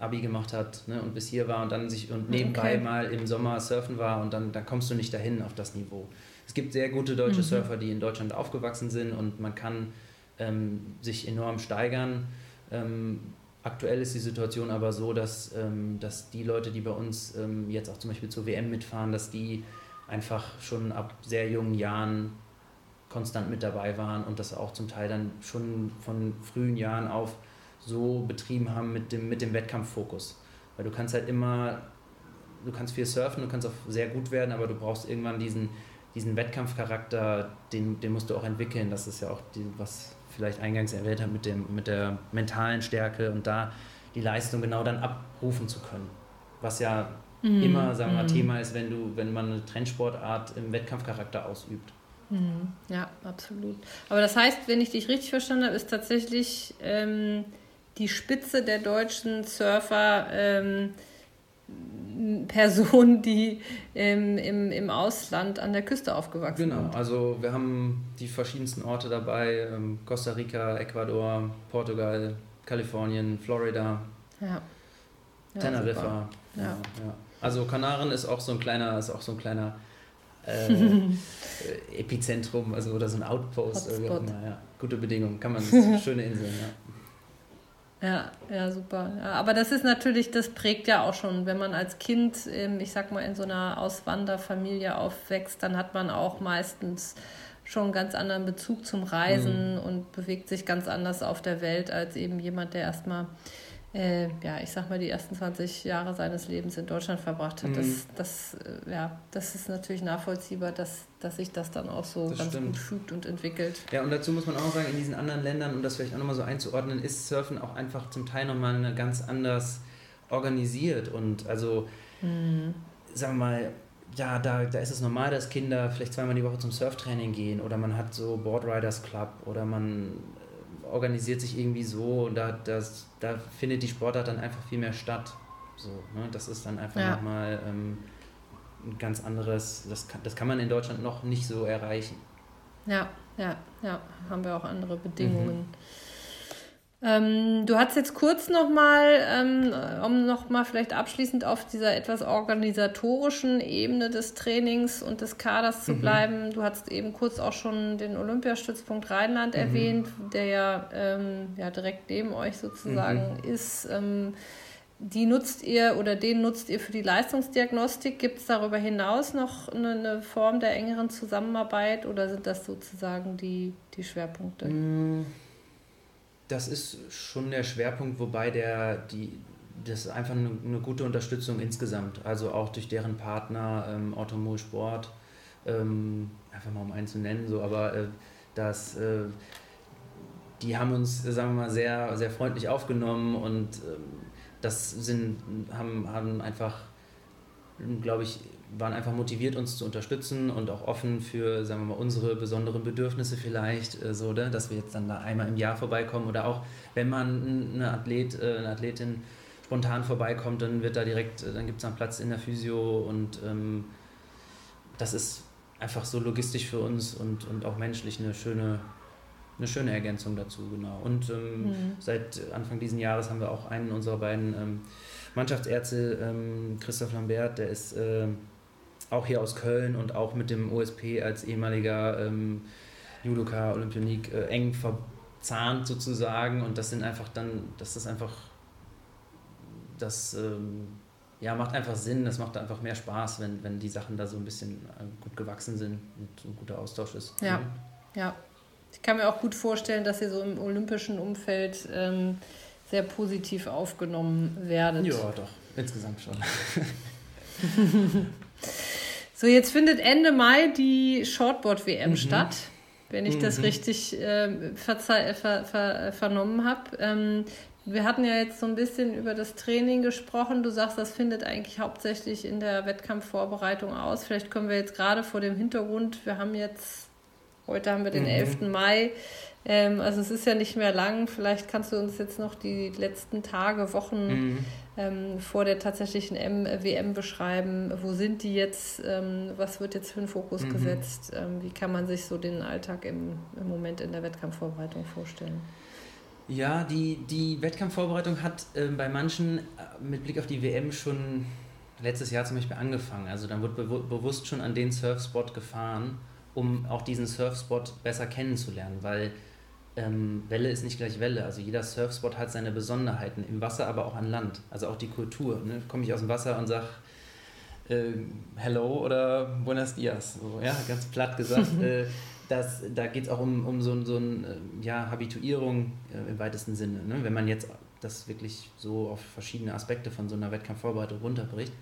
Abi gemacht hat ne, und bis hier war und dann sich und nebenbei okay. mal im Sommer surfen war und dann, dann kommst du nicht dahin auf das Niveau. Es gibt sehr gute deutsche mhm. Surfer, die in Deutschland aufgewachsen sind und man kann ähm, sich enorm steigern. Ähm, aktuell ist die Situation aber so, dass, ähm, dass die Leute, die bei uns ähm, jetzt auch zum Beispiel zur WM mitfahren, dass die einfach schon ab sehr jungen Jahren konstant mit dabei waren und das auch zum Teil dann schon von frühen Jahren auf so betrieben haben mit dem, mit dem Wettkampffokus. Weil du kannst halt immer, du kannst viel surfen, du kannst auch sehr gut werden, aber du brauchst irgendwann diesen, diesen Wettkampfcharakter, den, den musst du auch entwickeln. Das ist ja auch, die, was vielleicht eingangs erwähnt habe, mit, dem, mit der mentalen Stärke und da die Leistung genau dann abrufen zu können. Was ja mhm. immer, sagen wir mal, mhm. Thema ist, wenn du, wenn man eine Trendsportart im Wettkampfcharakter ausübt. Mhm. Ja, absolut. Aber das heißt, wenn ich dich richtig verstanden habe, ist tatsächlich ähm, die Spitze der deutschen Surfer ähm, Personen, die ähm, im, im Ausland an der Küste aufgewachsen genau. sind. Genau, also wir haben die verschiedensten Orte dabei, ähm, Costa Rica, Ecuador, Portugal, Kalifornien, Florida, ja. Ja, Teneriffa. Ja. ja. Also Kanaren ist auch so ein kleiner, ist auch so ein kleiner äh, <laughs> Epizentrum, also oder so ein Outpost. Gute Bedingungen, kann man, schöne Inseln, ja. Ja, super. Ja, aber das ist natürlich, das prägt ja auch schon, wenn man als Kind, ich sag mal, in so einer Auswanderfamilie aufwächst, dann hat man auch meistens schon einen ganz anderen Bezug zum Reisen mhm. und bewegt sich ganz anders auf der Welt als eben jemand, der erstmal äh, ja, ich sag mal, die ersten 20 Jahre seines Lebens in Deutschland verbracht hat. Mhm. Das, das, äh, ja, das ist natürlich nachvollziehbar, dass, dass sich das dann auch so das ganz stimmt. gut fügt und entwickelt. Ja, und dazu muss man auch sagen, in diesen anderen Ländern, um das vielleicht auch nochmal so einzuordnen, ist Surfen auch einfach zum Teil nochmal ganz anders organisiert. Und also, mhm. sagen wir mal, ja, da, da ist es normal, dass Kinder vielleicht zweimal die Woche zum Surftraining gehen oder man hat so Boardriders Club oder man organisiert sich irgendwie so und da, das, da findet die Sportart dann einfach viel mehr statt. So, ne? Das ist dann einfach ja. nochmal ähm, ein ganz anderes, das kann, das kann man in Deutschland noch nicht so erreichen. Ja, ja, ja, haben wir auch andere Bedingungen. Mhm. Ähm, du hast jetzt kurz nochmal, ähm, um nochmal vielleicht abschließend auf dieser etwas organisatorischen Ebene des Trainings und des Kaders zu mhm. bleiben. Du hast eben kurz auch schon den Olympiastützpunkt Rheinland mhm. erwähnt, der ja, ähm, ja direkt neben euch sozusagen mhm. ist. Ähm, die nutzt ihr oder den nutzt ihr für die Leistungsdiagnostik. Gibt es darüber hinaus noch eine, eine, Form der engeren Zusammenarbeit oder sind das sozusagen die, die Schwerpunkte? Das ist schon der Schwerpunkt, wobei der, die, das ist einfach eine, eine gute Unterstützung insgesamt. Also auch durch deren Partner, ähm, Automol Sport, ähm, einfach mal um einen zu nennen, so, aber äh, das, äh, die haben uns, sagen wir mal, sehr, sehr freundlich aufgenommen und ähm, das sind, haben, haben einfach, glaube ich, waren einfach motiviert, uns zu unterstützen und auch offen für, sagen wir mal, unsere besonderen Bedürfnisse vielleicht, äh, so, ne? dass wir jetzt dann da einmal im Jahr vorbeikommen oder auch, wenn man eine Athlet, äh, eine Athletin spontan vorbeikommt, dann wird da direkt, äh, dann gibt es einen Platz in der Physio und ähm, das ist einfach so logistisch für uns und, und auch menschlich eine schöne, eine schöne Ergänzung dazu, genau. Und ähm, mhm. seit Anfang dieses Jahres haben wir auch einen unserer beiden ähm, Mannschaftsärzte, ähm, Christoph Lambert, der ist ähm, auch hier aus Köln und auch mit dem OSP als ehemaliger ähm, Judoka Olympionik äh, eng verzahnt sozusagen und das sind einfach dann, das ist einfach, das ähm, ja, macht einfach Sinn, das macht einfach mehr Spaß, wenn, wenn die Sachen da so ein bisschen äh, gut gewachsen sind und so ein guter Austausch ist. Ja, mhm. ja. Ich kann mir auch gut vorstellen, dass ihr so im olympischen Umfeld ähm, sehr positiv aufgenommen werdet. Ja, doch, insgesamt schon. <laughs> So, jetzt findet Ende Mai die Shortboard-WM mhm. statt, wenn ich mhm. das richtig äh, ver ver vernommen habe. Ähm, wir hatten ja jetzt so ein bisschen über das Training gesprochen. Du sagst, das findet eigentlich hauptsächlich in der Wettkampfvorbereitung aus. Vielleicht können wir jetzt gerade vor dem Hintergrund, wir haben jetzt, heute haben wir den mhm. 11. Mai, ähm, also es ist ja nicht mehr lang. Vielleicht kannst du uns jetzt noch die letzten Tage, Wochen mhm ähm, vor der tatsächlichen M WM beschreiben. Wo sind die jetzt? Ähm, was wird jetzt für einen Fokus mhm. gesetzt? Ähm, wie kann man sich so den Alltag im, im Moment in der Wettkampfvorbereitung vorstellen? Ja, die, die Wettkampfvorbereitung hat äh, bei manchen äh, mit Blick auf die WM schon letztes Jahr zum Beispiel angefangen. Also dann wird be bewusst schon an den Surfspot gefahren, um auch diesen Surfspot besser kennenzulernen, weil ähm, Welle ist nicht gleich Welle. Also jeder Surfspot hat seine Besonderheiten im Wasser, aber auch an Land. Also auch die Kultur. Ne? Komme ich aus dem Wasser und sage äh, Hello oder Buenos Dias. So, ja, ganz platt gesagt. <laughs> äh, das, da geht es auch um, um so, so eine äh, ja, Habituierung äh, im weitesten Sinne. Ne? Wenn man jetzt das wirklich so auf verschiedene Aspekte von so einer Wettkampfvorbereitung runterbricht.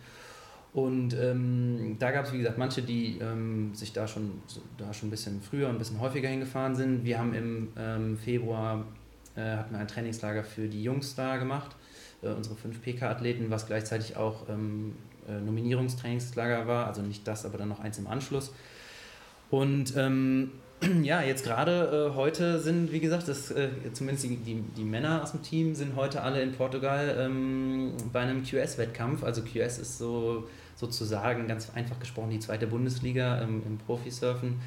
Und ähm, da gab es, wie gesagt, manche, die ähm, sich da schon, da schon ein bisschen früher, ein bisschen häufiger hingefahren sind. Wir haben im ähm, Februar äh, hatten ein Trainingslager für die Jungs da gemacht, äh, unsere fünf PK-Athleten, was gleichzeitig auch ähm, äh, Nominierungstrainingslager war, also nicht das, aber dann noch eins im Anschluss. Und ähm, <clears throat> ja, jetzt gerade äh, heute sind, wie gesagt, das, äh, zumindest die, die, die, Männer aus dem Team sind heute alle in Portugal ähm, bei einem QS-Wettkampf. Also QS ist so sozusagen, ganz einfach gesprochen, die zweite Bundesliga ähm, im Profisurfen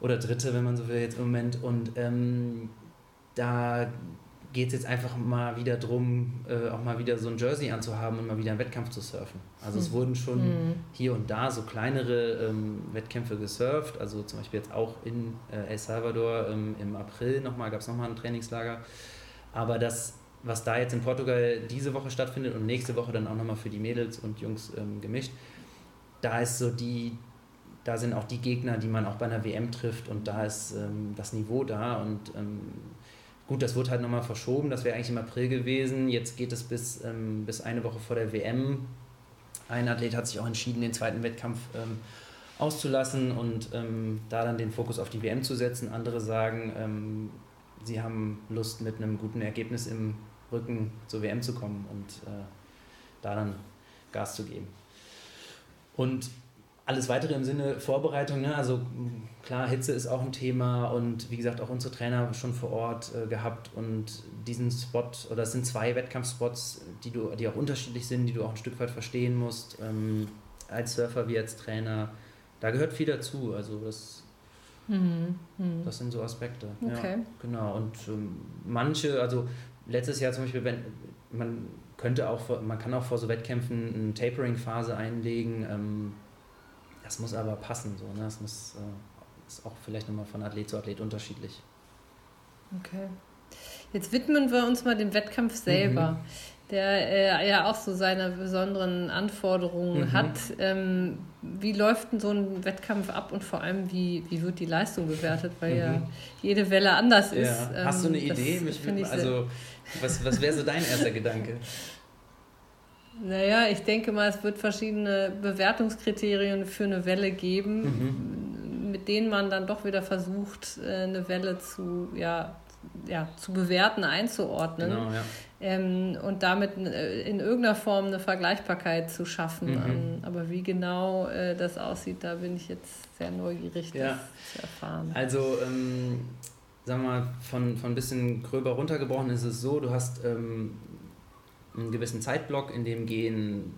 oder dritte, wenn man so will, jetzt im Moment. Und ähm, da geht es jetzt einfach mal wieder darum, äh, auch mal wieder so ein Jersey anzuhaben und mal wieder einen Wettkampf zu surfen. Also es hm. wurden schon mhm. hier und da so kleinere ähm, Wettkämpfe gesurft, also zum Beispiel jetzt auch in äh, El Salvador ähm, im April nochmal, gab es nochmal ein Trainingslager. Aber das, was da jetzt in Portugal diese Woche stattfindet und nächste Woche dann auch nochmal für die Mädels und Jungs ähm, gemischt, da ist so die, da sind auch die Gegner, die man auch bei einer WM trifft und da ist ähm, das Niveau da und ähm, Gut, das wurde halt nochmal verschoben, das wäre eigentlich im April gewesen. Jetzt geht es bis, ähm, bis eine Woche vor der WM. Ein Athlet hat sich auch entschieden, den zweiten Wettkampf ähm, auszulassen und ähm, da dann den Fokus auf die WM zu setzen. Andere sagen, sie haben Lust, mit einem guten Ergebnis im Rücken zur WM zu kommen und äh, da dann Gas zu geben. Und alles weitere im Sinne Vorbereitung, ne? also klar, Hitze ist auch ein Thema und wie gesagt, auch unsere Trainer schon vor Ort äh, gehabt und diesen Spot, oder es sind zwei Wettkampfspots, die, du, die auch unterschiedlich sind, die du auch ein Stück weit verstehen musst, ähm, als Surfer wie als Trainer. Da gehört viel dazu, also das, mhm. Mhm. das sind so Aspekte. Okay. Ja, genau, und ähm, manche, also letztes Jahr zum Beispiel, wenn man könnte auch, man kann auch vor so Wettkämpfen eine Tapering-Phase einlegen, ähm, das muss aber passen, so, ne? Das muss, äh, ist auch vielleicht nochmal von Athlet zu Athlet unterschiedlich. Okay. Jetzt widmen wir uns mal dem Wettkampf selber, mhm. der äh, ja auch so seine besonderen Anforderungen mhm. hat. Ähm, wie läuft denn so ein Wettkampf ab und vor allem, wie, wie wird die Leistung bewertet, weil mhm. ja jede Welle anders ist. Ja. Hast du eine ähm, Idee? Mich, also, was, was wäre so dein erster Gedanke? Naja, ich denke mal, es wird verschiedene Bewertungskriterien für eine Welle geben, mhm. mit denen man dann doch wieder versucht, äh, eine Welle zu, ja, ja, zu bewerten, einzuordnen. Genau, ja. ähm, und damit äh, in irgendeiner Form eine Vergleichbarkeit zu schaffen. Mhm. Ähm, aber wie genau äh, das aussieht, da bin ich jetzt sehr neugierig, ja. das zu erfahren. Also, ähm, sagen wir mal, von, von ein bisschen gröber runtergebrochen ist es so, du hast ähm, einen gewissen Zeitblock, in dem gehen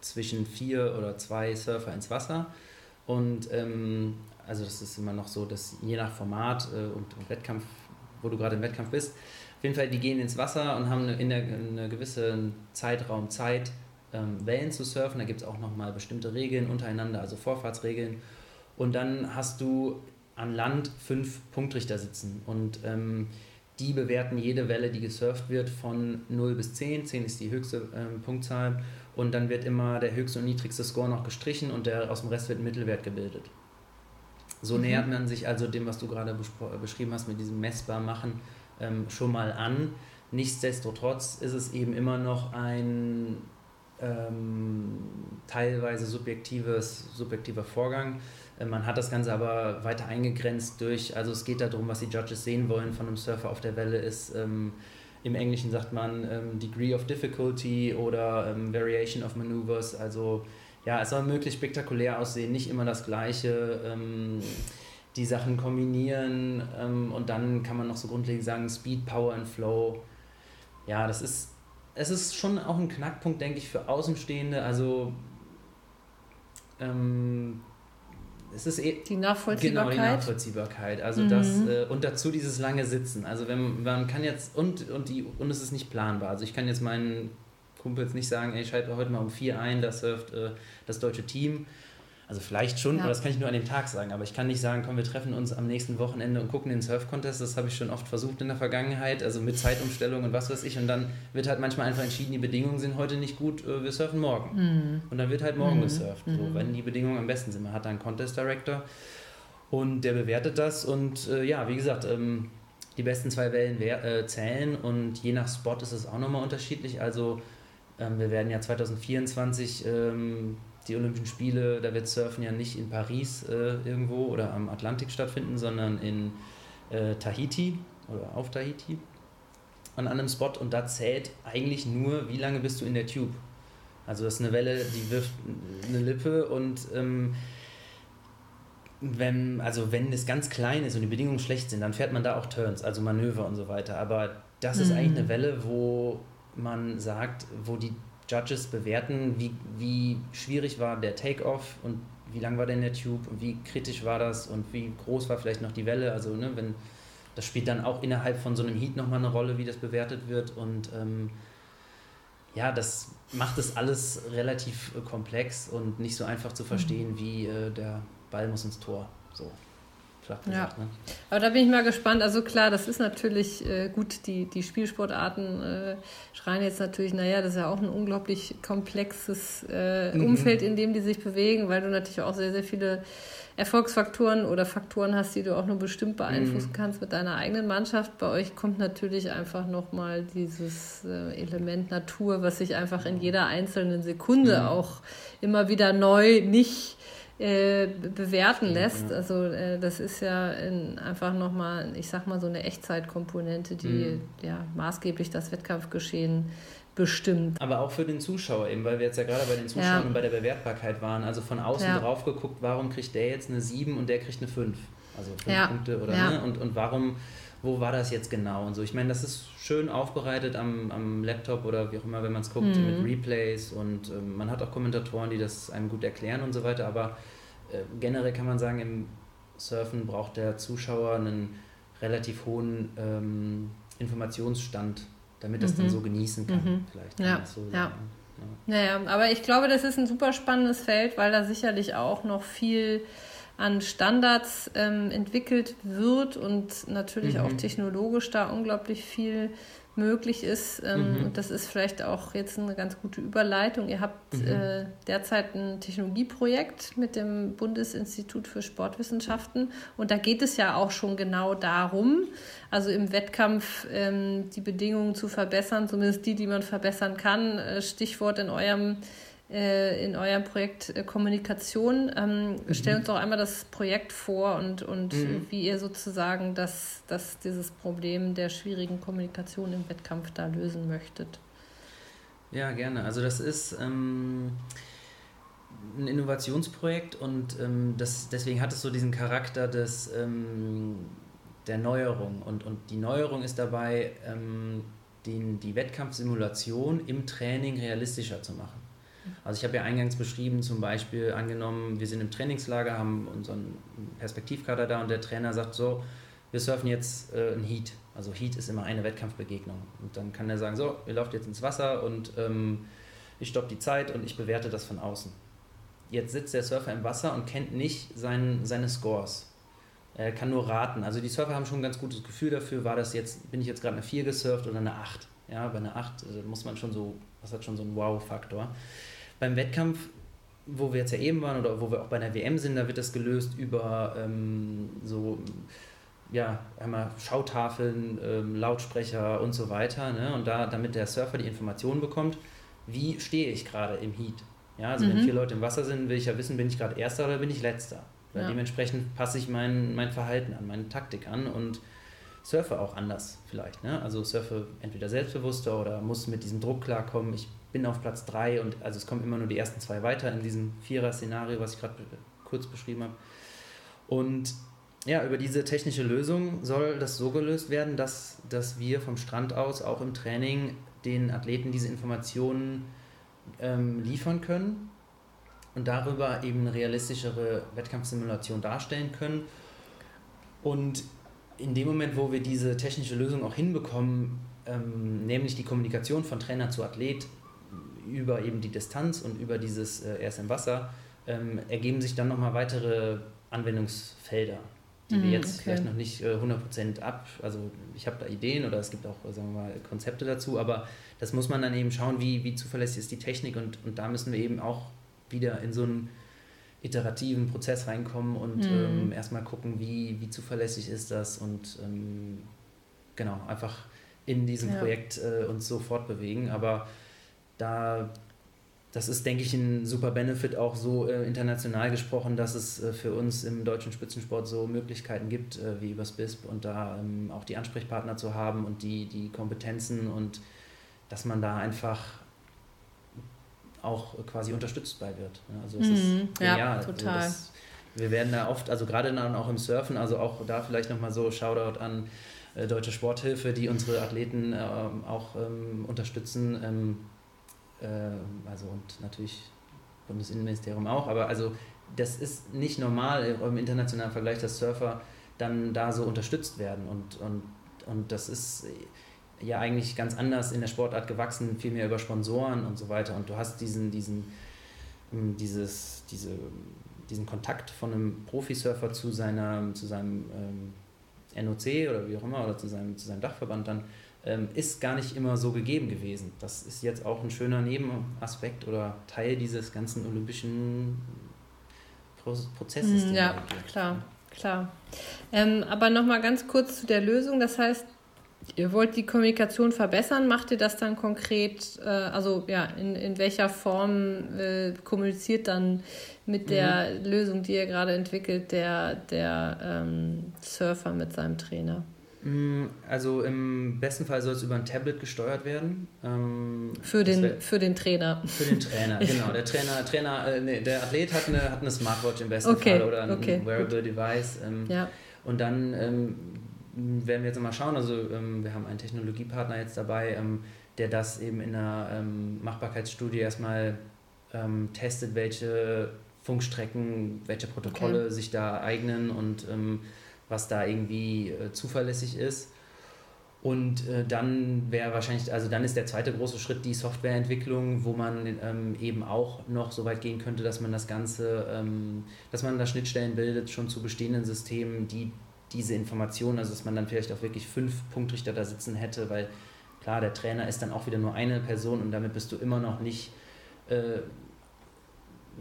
zwischen vier oder zwei Surfer ins Wasser. Und ähm, also das ist immer noch so, dass je nach Format äh, und, Wettkampf, wo du gerade im Wettkampf bist, auf jeden Fall, die gehen ins Wasser und haben in der, eine gewisse Zeitraum Zeit, ähm, Wellen zu surfen. Da gibt es auch nochmal bestimmte Regeln untereinander, also Vorfahrtsregeln. Und dann hast du an Land fünf Punktrichter sitzen. Und ähm, die bewerten jede Welle, die gesurft wird, von 0 bis 10. 10 ist die höchste äh, Punktzahl. Und dann wird immer der höchste und niedrigste Score noch gestrichen und der aus dem Rest wird ein Mittelwert gebildet. So mhm. nähert man sich also dem, was du gerade beschrieben hast, mit diesem messbar machen, ähm, schon mal an. Nichtsdestotrotz ist es eben immer noch ein ähm, teilweise subjektives, subjektiver Vorgang äh, man hat das Ganze aber weiter eingegrenzt durch, also es geht darum, was die Judges sehen wollen von einem Surfer auf der Welle, ist ähm, im Englischen sagt man ähm, Degree of Difficulty oder ähm, Variation of Maneuvers, also ja, es soll möglichst spektakulär aussehen, nicht immer das Gleiche, ähm, die Sachen kombinieren ähm, und dann kann man noch so grundlegend sagen Speed, Power und Flow. Ja, das ist, es ist schon auch ein Knackpunkt, denke ich, für Außenstehende, also ähm, es ist eh, die Nachvollziehbarkeit. Genau, die Nachvollziehbarkeit. Also mhm. das, äh, und dazu dieses lange Sitzen. Also wenn man kann jetzt, und, und, die, und es ist nicht planbar. Also ich kann jetzt meinen Kumpels nicht sagen, ey, ich schalte heute mal um vier ein, da surft äh, das deutsche Team. Also vielleicht schon, ja. aber das kann ich nur an dem Tag sagen. Aber ich kann nicht sagen, komm, wir treffen uns am nächsten Wochenende und gucken den Surf-Contest. Das habe ich schon oft versucht in der Vergangenheit, also mit Zeitumstellung und was weiß ich. Und dann wird halt manchmal einfach entschieden, die Bedingungen sind heute nicht gut, äh, wir surfen morgen. Mhm. Und dann wird halt morgen mhm. gesurft, so, mhm. wenn die Bedingungen am besten sind. Man hat da einen Contest Director und der bewertet das. Und äh, ja, wie gesagt, ähm, die besten zwei Wellen äh, zählen und je nach Spot ist es auch nochmal unterschiedlich. Also ähm, wir werden ja 2024 ähm, die Olympischen Spiele, da wird Surfen ja nicht in Paris äh, irgendwo oder am Atlantik stattfinden, sondern in äh, Tahiti oder auf Tahiti an einem Spot und da zählt eigentlich nur, wie lange bist du in der Tube. Also das ist eine Welle, die wirft eine Lippe und ähm, wenn, also wenn es ganz klein ist und die Bedingungen schlecht sind, dann fährt man da auch Turns, also Manöver und so weiter. Aber das ist mhm. eigentlich eine Welle, wo man sagt, wo die Judges bewerten, wie, wie schwierig war der Take-Off und wie lang war denn der Tube und wie kritisch war das und wie groß war vielleicht noch die Welle. Also, ne, wenn das spielt dann auch innerhalb von so einem Heat nochmal eine Rolle, wie das bewertet wird. Und ähm, ja, das macht es alles relativ äh, komplex und nicht so einfach zu verstehen, mhm. wie äh, der Ball muss ins Tor. So. Gesagt, ja. Ne? Aber da bin ich mal gespannt. Also klar, das ist natürlich äh, gut, die, die Spielsportarten äh, schreien jetzt natürlich, naja, das ist ja auch ein unglaublich komplexes äh, mhm. Umfeld, in dem die sich bewegen, weil du natürlich auch sehr, sehr viele Erfolgsfaktoren oder Faktoren hast, die du auch nur bestimmt beeinflussen mhm. kannst mit deiner eigenen Mannschaft. Bei euch kommt natürlich einfach nochmal dieses äh, Element Natur, was sich einfach in jeder einzelnen Sekunde mhm. auch immer wieder neu nicht äh, bewerten lässt. Ja. Also äh, das ist ja in, einfach nochmal, ich sag mal, so eine Echtzeitkomponente, die mhm. ja maßgeblich das Wettkampfgeschehen bestimmt. Aber auch für den Zuschauer eben, weil wir jetzt ja gerade bei den Zuschauern ja. und bei der Bewertbarkeit waren. Also von außen ja. drauf geguckt, warum kriegt der jetzt eine 7 und der kriegt eine 5? Also 5 ja. Punkte oder ne? Und, und warum, wo war das jetzt genau und so. Ich meine, das ist schön aufbereitet am, am Laptop oder wie auch immer, wenn man es guckt, mhm. mit Replays und ähm, man hat auch Kommentatoren, die das einem gut erklären und so weiter. Aber äh, generell kann man sagen, im Surfen braucht der Zuschauer einen relativ hohen ähm, Informationsstand damit das mhm. dann so genießen kann. Mhm. Vielleicht ja. So ja. ja. Naja, aber ich glaube, das ist ein super spannendes Feld, weil da sicherlich auch noch viel an Standards ähm, entwickelt wird und natürlich mhm. auch technologisch da unglaublich viel möglich ist. Ähm, mhm. Und das ist vielleicht auch jetzt eine ganz gute Überleitung. Ihr habt mhm. äh, derzeit ein Technologieprojekt mit dem Bundesinstitut für Sportwissenschaften. Und da geht es ja auch schon genau darum, also im Wettkampf ähm, die Bedingungen zu verbessern, zumindest die, die man verbessern kann. Äh, Stichwort in eurem in eurem Projekt äh, Kommunikation. Ähm, mhm. Stell uns doch einmal das Projekt vor und, und mhm. wie ihr sozusagen das, das, dieses Problem der schwierigen Kommunikation im Wettkampf da lösen möchtet. Ja, gerne. Also das ist ähm, ein Innovationsprojekt und ähm, das, deswegen hat es so diesen Charakter des, ähm, der Neuerung. Und, und die Neuerung ist dabei, ähm, den, die Wettkampfsimulation im Training realistischer zu machen. Also ich habe ja eingangs beschrieben, zum Beispiel angenommen, wir sind im Trainingslager, haben unseren Perspektivkader da und der Trainer sagt so, wir surfen jetzt äh, ein Heat. Also Heat ist immer eine Wettkampfbegegnung. Und dann kann er sagen, so, ihr lauft jetzt ins Wasser und ähm, ich stoppe die Zeit und ich bewerte das von außen. Jetzt sitzt der Surfer im Wasser und kennt nicht sein, seine Scores. Er kann nur raten. Also die Surfer haben schon ein ganz gutes Gefühl dafür, war das jetzt, bin ich jetzt gerade eine 4 gesurft oder eine 8. Ja, bei einer 8 äh, muss man schon so, das hat schon so einen Wow-Faktor. Beim Wettkampf, wo wir jetzt ja eben waren oder wo wir auch bei der WM sind, da wird das gelöst über ähm, so ja, einmal Schautafeln, ähm, Lautsprecher und so weiter. Ne? Und da, damit der Surfer die Informationen bekommt, wie stehe ich gerade im Heat. Ja, also mhm. wenn vier Leute im Wasser sind, will ich ja wissen, bin ich gerade Erster oder bin ich Letzter. Ja. Dementsprechend passe ich mein, mein Verhalten an, meine Taktik an und surfe auch anders vielleicht. Ne? Also surfe entweder selbstbewusster oder muss mit diesem Druck klarkommen. Ich bin auf Platz 3 und also es kommen immer nur die ersten zwei weiter in diesem Vierer-Szenario, was ich gerade kurz beschrieben habe. Und ja, über diese technische Lösung soll das so gelöst werden, dass, dass wir vom Strand aus auch im Training den Athleten diese Informationen ähm, liefern können und darüber eben eine realistischere Wettkampfsimulation darstellen können. Und in dem Moment, wo wir diese technische Lösung auch hinbekommen, ähm, nämlich die Kommunikation von Trainer zu Athlet über eben die Distanz und über dieses äh, erst im Wasser, ähm, ergeben sich dann nochmal weitere Anwendungsfelder, die mm, wir jetzt okay. vielleicht noch nicht äh, 100% ab, also ich habe da Ideen oder es gibt auch, sagen wir mal, Konzepte dazu, aber das muss man dann eben schauen, wie, wie zuverlässig ist die Technik und, und da müssen wir eben auch wieder in so einen iterativen Prozess reinkommen und mhm. ähm, erstmal gucken, wie, wie zuverlässig ist das und ähm, genau, einfach in diesem ja. Projekt äh, uns so fortbewegen. Aber da, das ist, denke ich, ein super Benefit auch so äh, international gesprochen, dass es äh, für uns im deutschen Spitzensport so Möglichkeiten gibt, äh, wie übers BISP und da ähm, auch die Ansprechpartner zu haben und die, die Kompetenzen und dass man da einfach auch quasi unterstützt bei wird. Also es mhm, ist genial. Ja, also total. Also das, wir werden da oft, also gerade dann auch im Surfen, also auch da vielleicht nochmal so Shoutout an äh, Deutsche Sporthilfe, die unsere Athleten äh, auch ähm, unterstützen. Ähm, äh, also und natürlich Bundesinnenministerium auch, aber also das ist nicht normal im internationalen Vergleich, dass Surfer dann da so unterstützt werden. Und, und, und das ist ja eigentlich ganz anders in der Sportart gewachsen, viel mehr über Sponsoren und so weiter. Und du hast diesen, diesen, ähm, dieses, diese, diesen Kontakt von einem Profisurfer zu, seiner, zu seinem ähm, NOC oder wie auch immer oder zu seinem, zu seinem Dachverband dann ähm, ist gar nicht immer so gegeben gewesen. Das ist jetzt auch ein schöner Nebenaspekt oder Teil dieses ganzen olympischen Prozesses. Hm, ja, klar, klar. Ähm, aber nochmal ganz kurz zu der Lösung. Das heißt, Ihr wollt die Kommunikation verbessern, macht ihr das dann konkret, äh, also ja, in, in welcher Form äh, kommuniziert dann mit der mhm. Lösung, die ihr gerade entwickelt, der, der ähm, Surfer mit seinem Trainer? Mm, also im besten Fall soll es über ein Tablet gesteuert werden. Ähm, für, den, für den Trainer. Für den Trainer, <laughs> genau. Der Trainer, Trainer äh, nee, der Athlet hat eine, hat eine Smartwatch im besten okay. Fall oder ein okay. Wearable Device. Ähm, ja. Und dann ähm, werden wir jetzt mal schauen. Also ähm, wir haben einen Technologiepartner jetzt dabei, ähm, der das eben in einer ähm, Machbarkeitsstudie erstmal testet, welche Funkstrecken, welche Protokolle okay. sich da eignen und was da irgendwie äh, zuverlässig ist. Und äh, dann wäre wahrscheinlich, also dann ist der zweite große Schritt die Softwareentwicklung, wo man ähm, eben auch noch so weit gehen könnte, dass man das Ganze, ähm, dass man da Schnittstellen bildet, schon zu bestehenden Systemen, die diese Informationen, also dass man dann vielleicht auch wirklich fünf Punktrichter da sitzen hätte, weil klar, der Trainer ist dann auch wieder nur eine Person und damit bist du immer noch nicht, äh,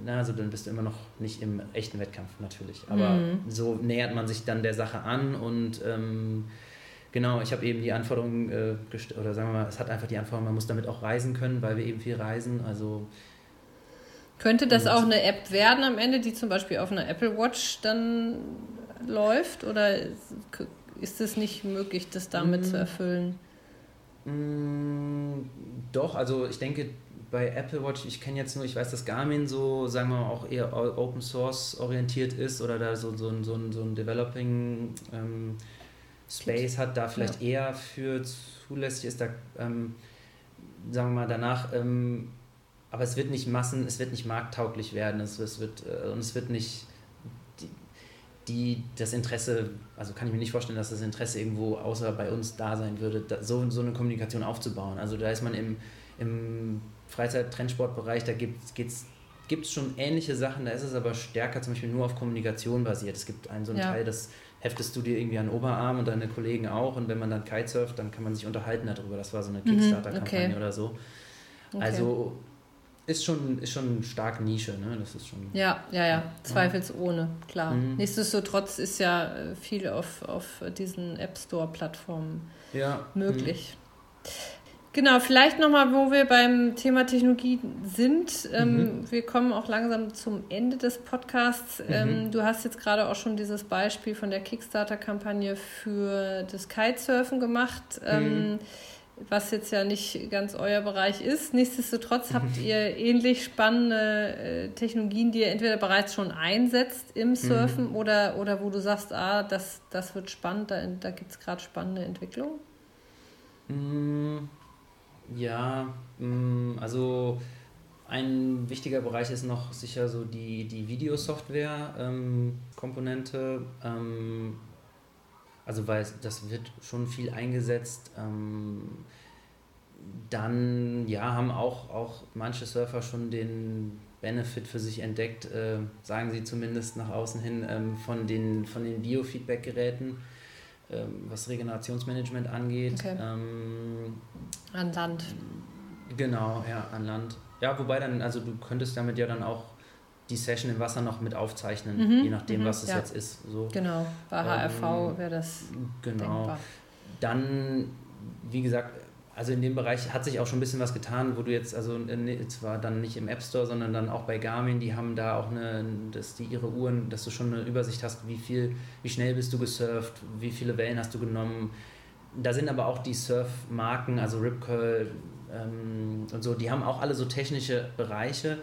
na, also dann bist du immer noch nicht im echten Wettkampf natürlich. Aber mhm. so nähert man sich dann der Sache an und ähm, genau, ich habe eben die Anforderungen, äh, oder sagen wir mal, es hat einfach die Anforderung, man muss damit auch reisen können, weil wir eben viel reisen, also könnte das auch eine App werden am Ende, die zum Beispiel auf einer Apple Watch dann läuft? Oder ist es nicht möglich, das damit mm. zu erfüllen? Mm, doch, also ich denke, bei Apple Watch, ich kenne jetzt nur, ich weiß, dass Garmin so, sagen wir mal, auch eher Open Source orientiert ist oder da so, so, so, so ein Developing ähm, Space hat, da vielleicht ja. eher für zulässig ist, da ähm, sagen wir mal danach, ähm, aber es wird nicht massen, es wird nicht markttauglich werden, es, es wird äh, und es wird nicht die das Interesse, also kann ich mir nicht vorstellen, dass das Interesse irgendwo außer bei uns da sein würde, da, so, so eine Kommunikation aufzubauen. Also da ist man im, im Freizeit-Trendsportbereich, da gibt es schon ähnliche Sachen, da ist es aber stärker zum Beispiel nur auf Kommunikation basiert. Es gibt einen so einen ja. Teil, das heftest du dir irgendwie an den Oberarm und deine Kollegen auch und wenn man dann Kitesurft, dann kann man sich unterhalten darüber. Das war so eine mhm, Kickstarter-Kampagne okay. oder so. Okay. Also ist schon, ist schon stark Nische, ne? Das ist schon. Ja, ja, ja, zweifelsohne, klar. Mhm. Nichtsdestotrotz ist ja viel auf, auf diesen App Store-Plattformen ja. möglich. Mhm. Genau, vielleicht nochmal, wo wir beim Thema Technologie sind. Ähm, mhm. Wir kommen auch langsam zum Ende des Podcasts. Mhm. Ähm, du hast jetzt gerade auch schon dieses Beispiel von der Kickstarter-Kampagne für das Kitesurfen gemacht. Ähm, mhm was jetzt ja nicht ganz euer Bereich ist. Nichtsdestotrotz habt ihr ähnlich spannende äh, Technologien, die ihr entweder bereits schon einsetzt im Surfen mhm. oder, oder wo du sagst, ah, das, das wird spannend, da, da gibt es gerade spannende Entwicklungen? Ja, mm, also ein wichtiger Bereich ist noch sicher so die, die Videosoftware-Komponente. Ähm, also weil das wird schon viel eingesetzt. Ähm, dann ja, haben auch, auch manche Surfer schon den Benefit für sich entdeckt, äh, sagen sie zumindest nach außen hin, ähm, von den, von den Biofeedback-Geräten, ähm, was Regenerationsmanagement angeht. Okay. Ähm, an Land. Genau, ja, an Land. Ja, wobei dann, also du könntest damit ja dann auch die Session im Wasser noch mit aufzeichnen, mhm, je nachdem, mhm, was es ja. jetzt ist. So. Genau, bei HRV ähm, wäre das genau. denkbar. Dann, wie gesagt, also in dem Bereich hat sich auch schon ein bisschen was getan, wo du jetzt, also zwar dann nicht im App Store, sondern dann auch bei Garmin, die haben da auch eine, dass die ihre Uhren, dass du schon eine Übersicht hast, wie viel, wie schnell bist du gesurft, wie viele Wellen hast du genommen. Da sind aber auch die Surfmarken, also Rip Curl ähm, und so, die haben auch alle so technische Bereiche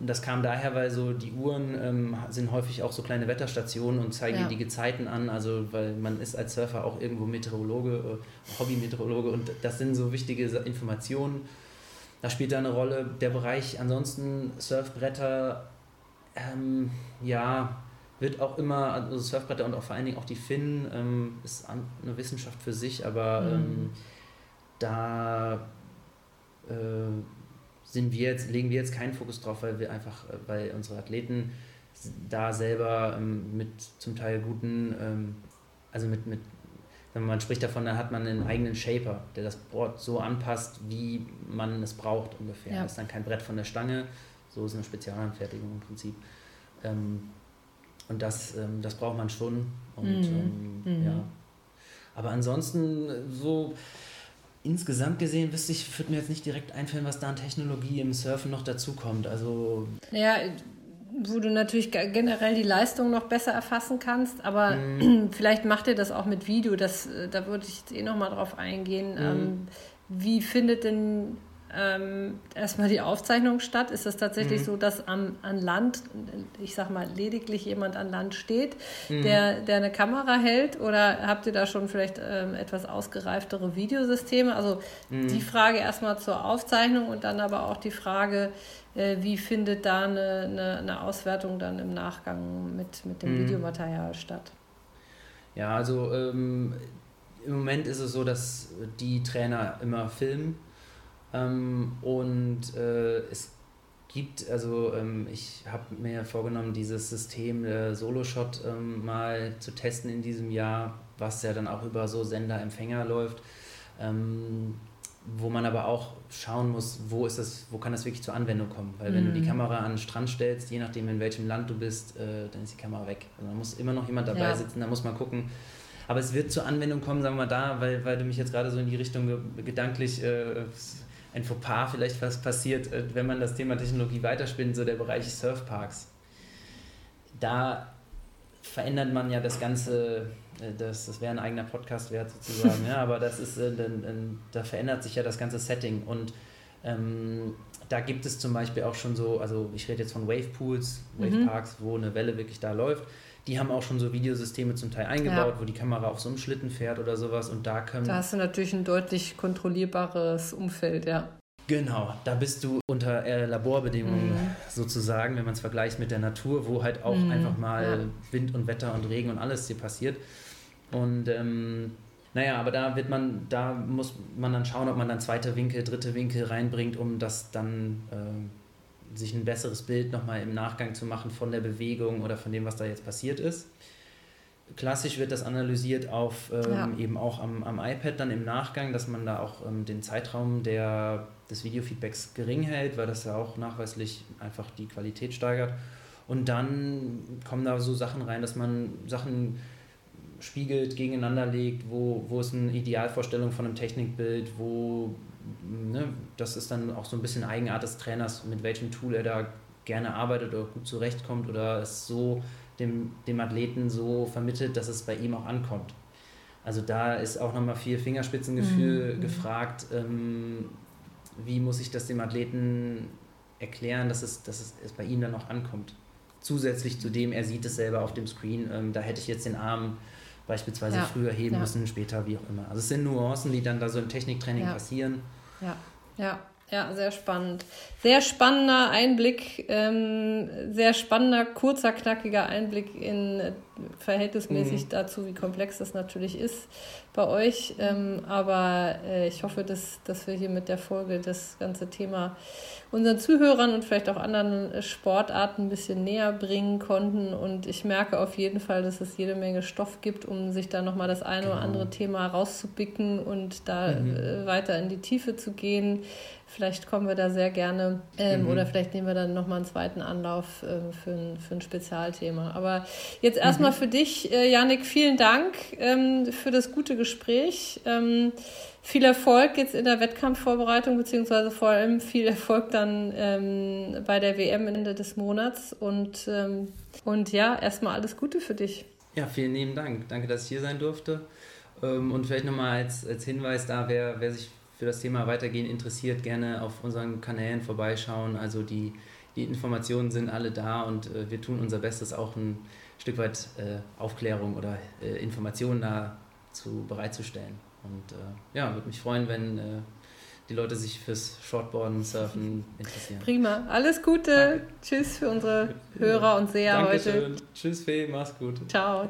das kam daher, weil so die Uhren ähm, sind häufig auch so kleine Wetterstationen und zeigen ja. die Gezeiten an. Also weil man ist als Surfer auch irgendwo Meteorologe, äh, Hobby-Meteorologe und das sind so wichtige Informationen. Da spielt da eine Rolle. Der Bereich ansonsten Surfbretter, ähm, ja, wird auch immer, also Surfbretter und auch vor allen Dingen auch die Finnen ähm, ist eine Wissenschaft für sich, aber mhm. ähm, da äh, sind wir jetzt, legen wir jetzt keinen Fokus drauf, weil wir einfach, äh, weil unsere Athleten da selber ähm, mit zum Teil guten, ähm, also mit, mit man spricht davon, da hat man einen eigenen Shaper, der das Board so anpasst, wie man es braucht ungefähr. Ja. Das ist dann kein Brett von der Stange, so ist eine Spezialanfertigung im Prinzip. Ähm, und das, das braucht man schon. Und mhm. Ähm, mhm. ja. Aber ansonsten so insgesamt gesehen wüsste ich, würde mir jetzt nicht direkt einfallen, was da an Technologie im Surfen noch dazukommt. Also ja, wo du natürlich generell die Leistung noch besser erfassen kannst, aber mhm. <clears throat> vielleicht macht ihr das auch mit Video. Das, äh, da würde ich jetzt eh noch mal drauf eingehen. Ähm, wie findet denn ähm, erstmal die Aufzeichnung statt? Ist es tatsächlich mhm. so, dass am, an Land, ich sag mal, lediglich jemand an Land steht, mhm. der, der eine Kamera hält? Oder habt ihr da schon vielleicht ähm, etwas ausgereiftere Videosysteme? Also mhm. die Frage erstmal zur Aufzeichnung und dann aber auch die Frage, äh, wie findet da eine, eine, eine, Auswertung dann im Nachgang mit, mit dem mhm. Videomaterial statt? Ja, also ähm, im Moment ist es so, dass die Trainer immer filmen ähm, und äh, es gibt, also ähm, ich habe mir vorgenommen, dieses System äh, Solo-Shot ähm, mal zu testen in diesem Jahr, was ja dann auch über so Sender-Empfänger läuft. Ähm, wo man aber auch schauen muss, wo ist das, wo kann das wirklich zur Anwendung kommen. Weil wenn mm. du die mhm. Kamera an den Strand stellst, je nachdem in welchem Land du bist, äh, dann ist die Kamera weg. Also da muss immer noch jemand dabei ja. sitzen, da muss man gucken. Aber es wird zur Anwendung kommen, sagen wir mal da, weil, weil du mich jetzt gerade so in die Richtung gedanklich äh, ein Fauxpas vielleicht was passiert, äh, wenn man das Thema Technologie weiterspinnt, so der Bereich Surfparks. Da verändert man ja das Ganze, äh, das, das wäre ein eigener Podcast wert sozusagen, <laughs> ja, aber das ist, äh, da verändert sich ja das ganze Setting und ähm, da gibt es zum Beispiel auch schon so, also ich rede jetzt von Wavepools, Waveparks, mhm. wo eine Welle wirklich da läuft. Die haben auch schon so Videosysteme zum Teil eingebaut, ja. wo die Kamera auf so einem Schlitten fährt oder sowas und da können. Da hast du natürlich ein deutlich kontrollierbares Umfeld, ja. Genau, da bist du unter äh, Laborbedingungen mhm. sozusagen, wenn man es vergleicht mit der Natur, wo halt auch mhm. einfach mal ja. Wind und Wetter und Regen und alles hier passiert. Und ähm, naja, aber da wird man, da muss man dann schauen, ob man dann zweite Winkel, dritte Winkel reinbringt, um das dann äh, sich ein besseres Bild nochmal im Nachgang zu machen von der Bewegung oder von dem, was da jetzt passiert ist. Klassisch wird das analysiert auf ähm, ja. eben auch am, am iPad dann im Nachgang, dass man da auch ähm, den Zeitraum der, des Videofeedbacks gering hält, weil das ja auch nachweislich einfach die Qualität steigert. Und dann kommen da so Sachen rein, dass man Sachen spiegelt, gegeneinander legt, wo, wo ist eine Idealvorstellung von einem Technikbild, wo, ne, das ist dann auch so ein bisschen Eigenart des Trainers, mit welchem Tool er da gerne arbeitet oder gut zurechtkommt oder es so dem, dem Athleten so vermittelt, dass es bei ihm auch ankommt. Also da ist auch nochmal viel Fingerspitzengefühl mhm. gefragt, ähm, wie muss ich das dem Athleten erklären, dass es, dass es bei ihm dann auch ankommt. Zusätzlich zu dem, er sieht es selber auf dem Screen, ähm, da hätte ich jetzt den Arm beispielsweise ja. früher heben ja. müssen, später, wie auch immer. Also es sind Nuancen, die dann da so im Techniktraining passieren. Ja, ja. Ja, sehr spannend. Sehr spannender Einblick, ähm, sehr spannender, kurzer, knackiger Einblick in äh, verhältnismäßig mhm. dazu, wie komplex das natürlich ist bei euch. Ähm, aber äh, ich hoffe, dass, dass wir hier mit der Folge das ganze Thema unseren Zuhörern und vielleicht auch anderen Sportarten ein bisschen näher bringen konnten. Und ich merke auf jeden Fall, dass es jede Menge Stoff gibt, um sich da nochmal das eine genau. oder andere Thema rauszubicken und da mhm. Äh, weiter in die Tiefe zu gehen. Vielleicht kommen wir da sehr gerne ähm, mhm. oder vielleicht nehmen wir dann nochmal einen zweiten Anlauf äh, für, ein, für ein Spezialthema. Aber jetzt erstmal mhm. für dich, äh, Janik, vielen Dank ähm, für das gute Gespräch. Ähm, viel Erfolg jetzt in der Wettkampfvorbereitung, beziehungsweise vor allem viel Erfolg dann ähm, bei der WM Ende des Monats. Und, ähm, und ja, erstmal alles Gute für dich. Ja, vielen lieben Dank. Danke, dass ich hier sein durfte. Ähm, und vielleicht nochmal als, als Hinweis da, wer, wer sich für das Thema Weitergehen interessiert, gerne auf unseren Kanälen vorbeischauen. Also die, die Informationen sind alle da und äh, wir tun unser Bestes, auch ein Stück weit äh, Aufklärung oder äh, Informationen da zu, bereitzustellen. Und äh, ja, würde mich freuen, wenn, äh, die Leute sich fürs Shortboarden, Surfen <laughs> interessieren. Prima. Alles Gute. Danke. Tschüss für unsere Hörer und Seher Dankeschön. heute. Tschüss, Fee. Mach's gut. Ciao.